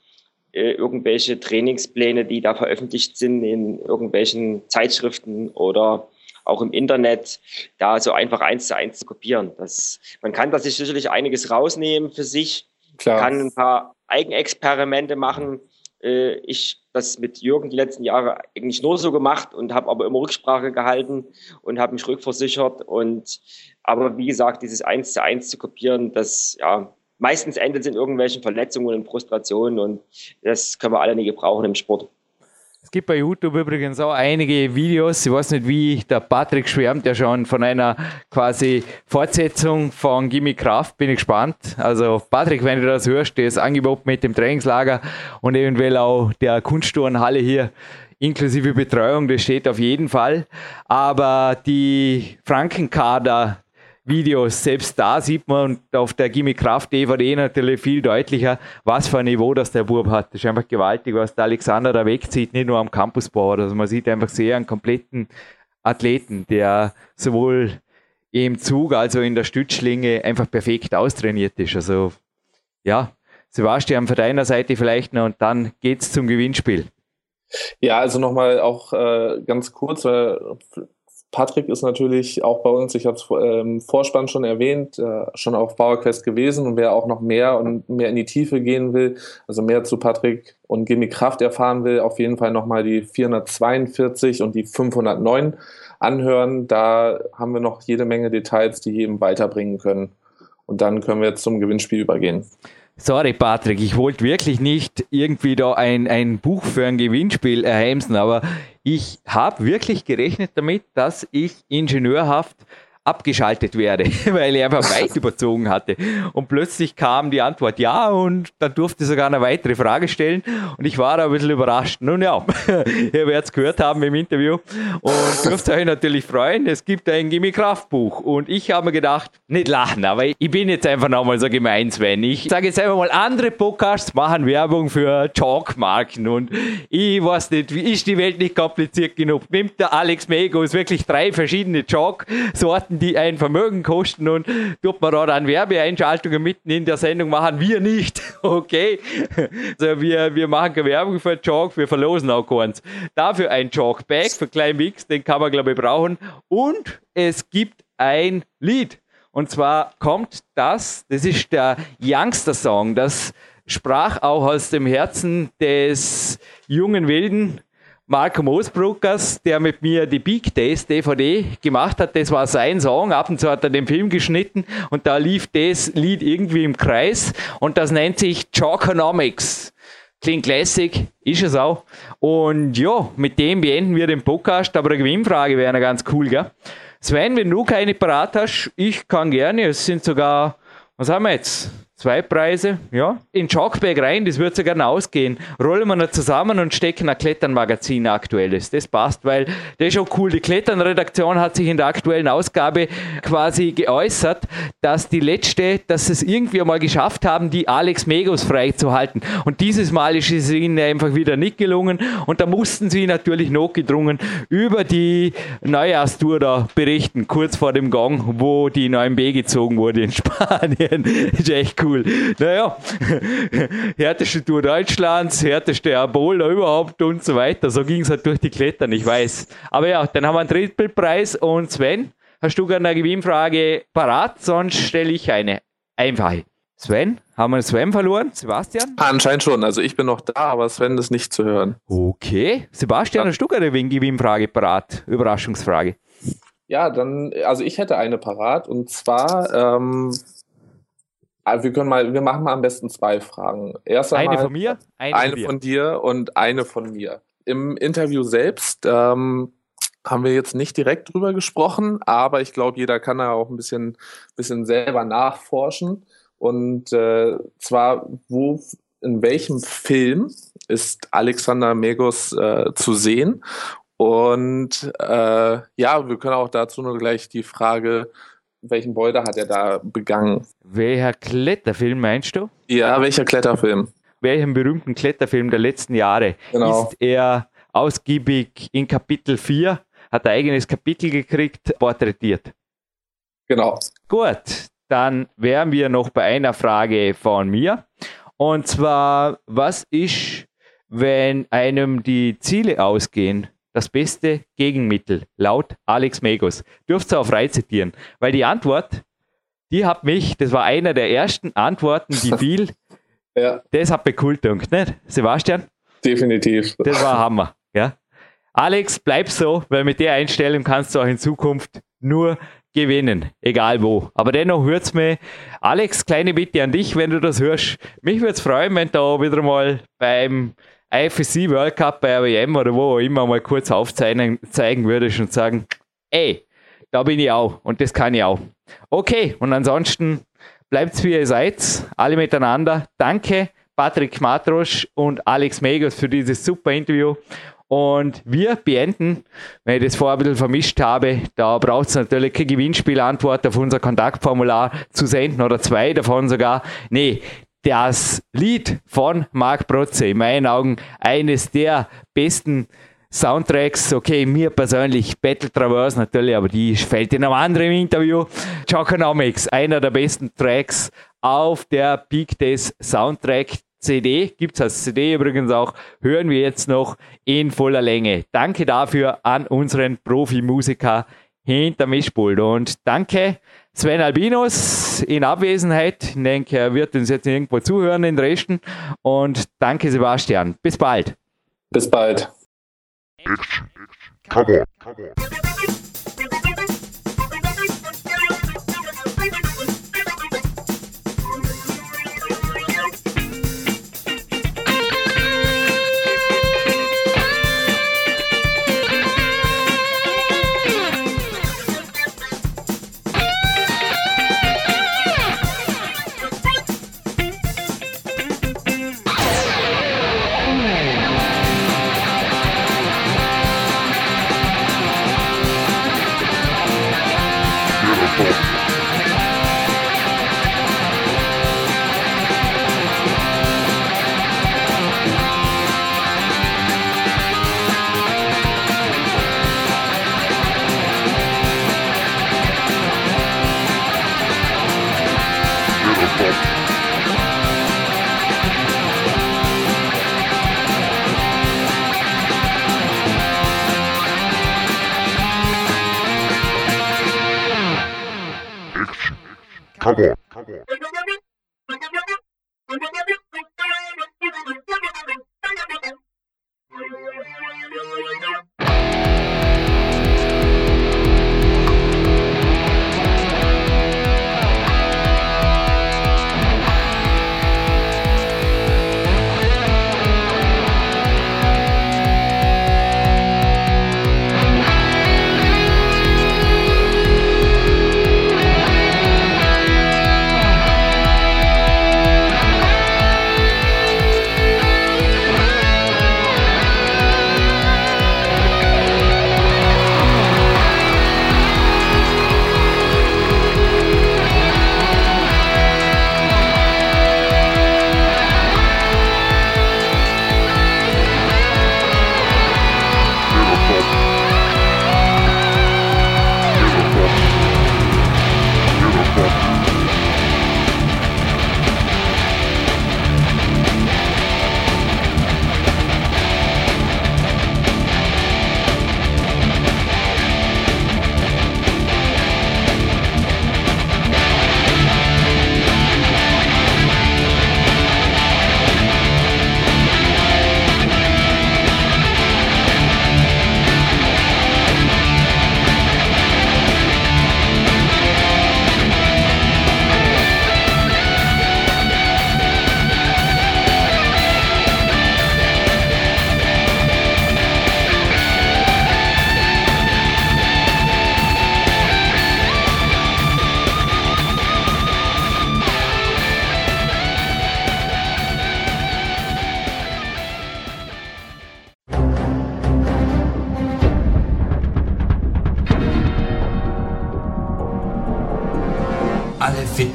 äh, irgendwelche Trainingspläne, die da veröffentlicht sind in irgendwelchen Zeitschriften oder auch im Internet, da so einfach eins zu eins zu kopieren. Das, man kann da sich sicherlich einiges rausnehmen für sich, Klar. kann ein paar Eigenexperimente machen. Äh, ich das mit Jürgen die letzten Jahre eigentlich nur so gemacht und habe aber immer Rücksprache gehalten und habe mich rückversichert. Und aber wie gesagt, dieses eins zu eins zu kopieren, das ja meistens endet in irgendwelchen Verletzungen und Frustrationen und das können wir alle nicht gebrauchen im Sport. Es gibt bei YouTube übrigens auch einige Videos, ich weiß nicht wie, der Patrick schwärmt ja schon von einer quasi Fortsetzung von Gimme Kraft, bin ich gespannt. Also Patrick, wenn du das hörst, das Angebot mit dem Trainingslager und eventuell auch der Kunstturnhalle hier inklusive Betreuung, das steht auf jeden Fall. Aber die Frankenkader Videos. Selbst da sieht man auf der Gimme Kraft DVD natürlich viel deutlicher, was für ein Niveau das der Bub hat. Das ist einfach gewaltig, was der Alexander da wegzieht, nicht nur am Campusbau. Also man sieht einfach sehr einen kompletten Athleten, der sowohl im Zug als auch in der Stützschlinge einfach perfekt austrainiert ist. Also ja, Sebastian, von deiner Seite vielleicht noch und dann geht's zum Gewinnspiel. Ja, also nochmal auch äh, ganz kurz, weil Patrick ist natürlich auch bei uns, ich habe es im Vorspann schon erwähnt, äh, schon auf PowerQuest gewesen und wer auch noch mehr und mehr in die Tiefe gehen will, also mehr zu Patrick und Gimme Kraft erfahren will, auf jeden Fall nochmal die 442 und die 509 anhören. Da haben wir noch jede Menge Details, die jedem weiterbringen können. Und dann können wir jetzt zum Gewinnspiel übergehen. Sorry, Patrick, ich wollte wirklich nicht irgendwie da ein, ein Buch für ein Gewinnspiel erheimsen, aber ich habe wirklich gerechnet damit, dass ich ingenieurhaft abgeschaltet werde, weil ich einfach weit überzogen hatte. Und plötzlich kam die Antwort ja und dann durfte sogar eine weitere Frage stellen und ich war da ein bisschen überrascht. Nun ja, ihr werdet es gehört haben im Interview und dürft euch natürlich freuen, es gibt ein Gimme-Kraftbuch und ich habe mir gedacht, nicht lachen, aber ich bin jetzt einfach nochmal so gemein, Sven. Ich sage jetzt einfach mal, andere Podcasts machen Werbung für Chalk-Marken und ich weiß nicht, ist die Welt nicht kompliziert genug? Nimmt der Alex Megos wirklich drei verschiedene Chalk-Sorten Minuten, die ein Vermögen kosten und tut man da dann Werbeeinschaltungen mitten in der Sendung machen. Wir nicht, okay? Also wir, wir machen keine Werbung für Chalk, wir verlosen auch keins. Dafür ein Chalk-Bag für Klein Mix, den kann man glaube ich brauchen. Und es gibt ein Lied. Und zwar kommt das, das ist der Youngster-Song, das sprach auch aus dem Herzen des jungen Wilden, Marco Moosbruckers, der mit mir die Big Days DVD gemacht hat. Das war sein Song. Ab und zu hat er den Film geschnitten und da lief das Lied irgendwie im Kreis und das nennt sich Chalkonomics. Klingt classic, ist es auch. Und ja, mit dem beenden wir den Podcast, aber eine Gewinnfrage wäre ganz cool, gell? Sven, wenn du keine parat hast, ich kann gerne. Es sind sogar, was haben wir jetzt? Zwei Preise, ja. In Chalkbag rein, das wird sogar ausgehen. Rollen wir noch zusammen und stecken ein Kletternmagazin aktuelles. Das passt, weil das ist auch cool. Die Kletternredaktion hat sich in der aktuellen Ausgabe quasi geäußert, dass die letzte, dass sie es irgendwie einmal geschafft haben, die Alex Megos freizuhalten. Und dieses Mal ist es ihnen einfach wieder nicht gelungen. Und da mussten sie natürlich notgedrungen über die Neujahrstour da berichten, kurz vor dem Gang, wo die 9B gezogen wurde in Spanien. Ist echt cool cool. Naja, härteste Tour Deutschlands, härteste Erbola überhaupt und so weiter. So ging es halt durch die Klettern, ich weiß. Aber ja, dann haben wir einen Trippelpreis und Sven, hast du gerne eine Gewinnfrage parat? Sonst stelle ich eine einfache. Sven, haben wir Sven verloren? Sebastian? Anscheinend schon. Also ich bin noch da, aber Sven ist nicht zu hören. Okay. Sebastian, ja. hast du eine Gewinnfrage parat? Überraschungsfrage. Ja, dann, also ich hätte eine parat und zwar ähm, also wir können mal, wir machen mal am besten zwei Fragen. Erst einmal, eine von mir, eine, eine von, von, dir und eine von mir. Im Interview selbst ähm, haben wir jetzt nicht direkt drüber gesprochen, aber ich glaube, jeder kann da auch ein bisschen, bisschen selber nachforschen. Und äh, zwar, wo, in welchem Film ist Alexander Megos äh, zu sehen? Und äh, ja, wir können auch dazu nur gleich die Frage welchen Beuter hat er da begangen? Welcher Kletterfilm meinst du? Ja, welcher Kletterfilm? Welchen berühmten Kletterfilm der letzten Jahre genau. ist er ausgiebig in Kapitel 4, hat ein eigenes Kapitel gekriegt, porträtiert? Genau. Gut, dann wären wir noch bei einer Frage von mir. Und zwar, was ist, wenn einem die Ziele ausgehen das beste Gegenmittel, laut Alex Megos. Dürft ihr auch frei zitieren, weil die Antwort, die hat mich, das war einer der ersten Antworten, die fiel. ja. Das hat cool gedacht, nicht? Sebastian? Definitiv. Das war Hammer, ja. Alex, bleib so, weil mit der Einstellung kannst du auch in Zukunft nur gewinnen, egal wo. Aber dennoch würde es mir, Alex, kleine Bitte an dich, wenn du das hörst. Mich würde es freuen, wenn du wieder mal beim IFSC World Cup bei RWM oder wo immer mal kurz aufzeigen zeigen würdest und sagen, ey, da bin ich auch und das kann ich auch. Okay, und ansonsten bleibt wie ihr seid, alle miteinander. Danke, Patrick Matrosch und Alex Megos für dieses super Interview. Und wir beenden, wenn ich das vorher ein bisschen vermischt habe, da braucht es natürlich keine Gewinnspielantwort auf unser Kontaktformular zu senden oder zwei davon sogar. Nee, das Lied von Marc Protze, in meinen Augen eines der besten Soundtracks, okay, mir persönlich Battle Traverse natürlich, aber die fällt in einem anderen Interview. Choconomics, einer der besten Tracks auf der Peak Days Soundtrack CD, gibt es als CD übrigens auch, hören wir jetzt noch in voller Länge. Danke dafür an unseren Profimusiker hinter Mischpult. Und danke Sven Albinos in Abwesenheit. Ich denke, er wird uns jetzt irgendwo zuhören in Dresden. Und danke, Sebastian. Bis bald. Bis bald. Action. Come on. Come on. Come on.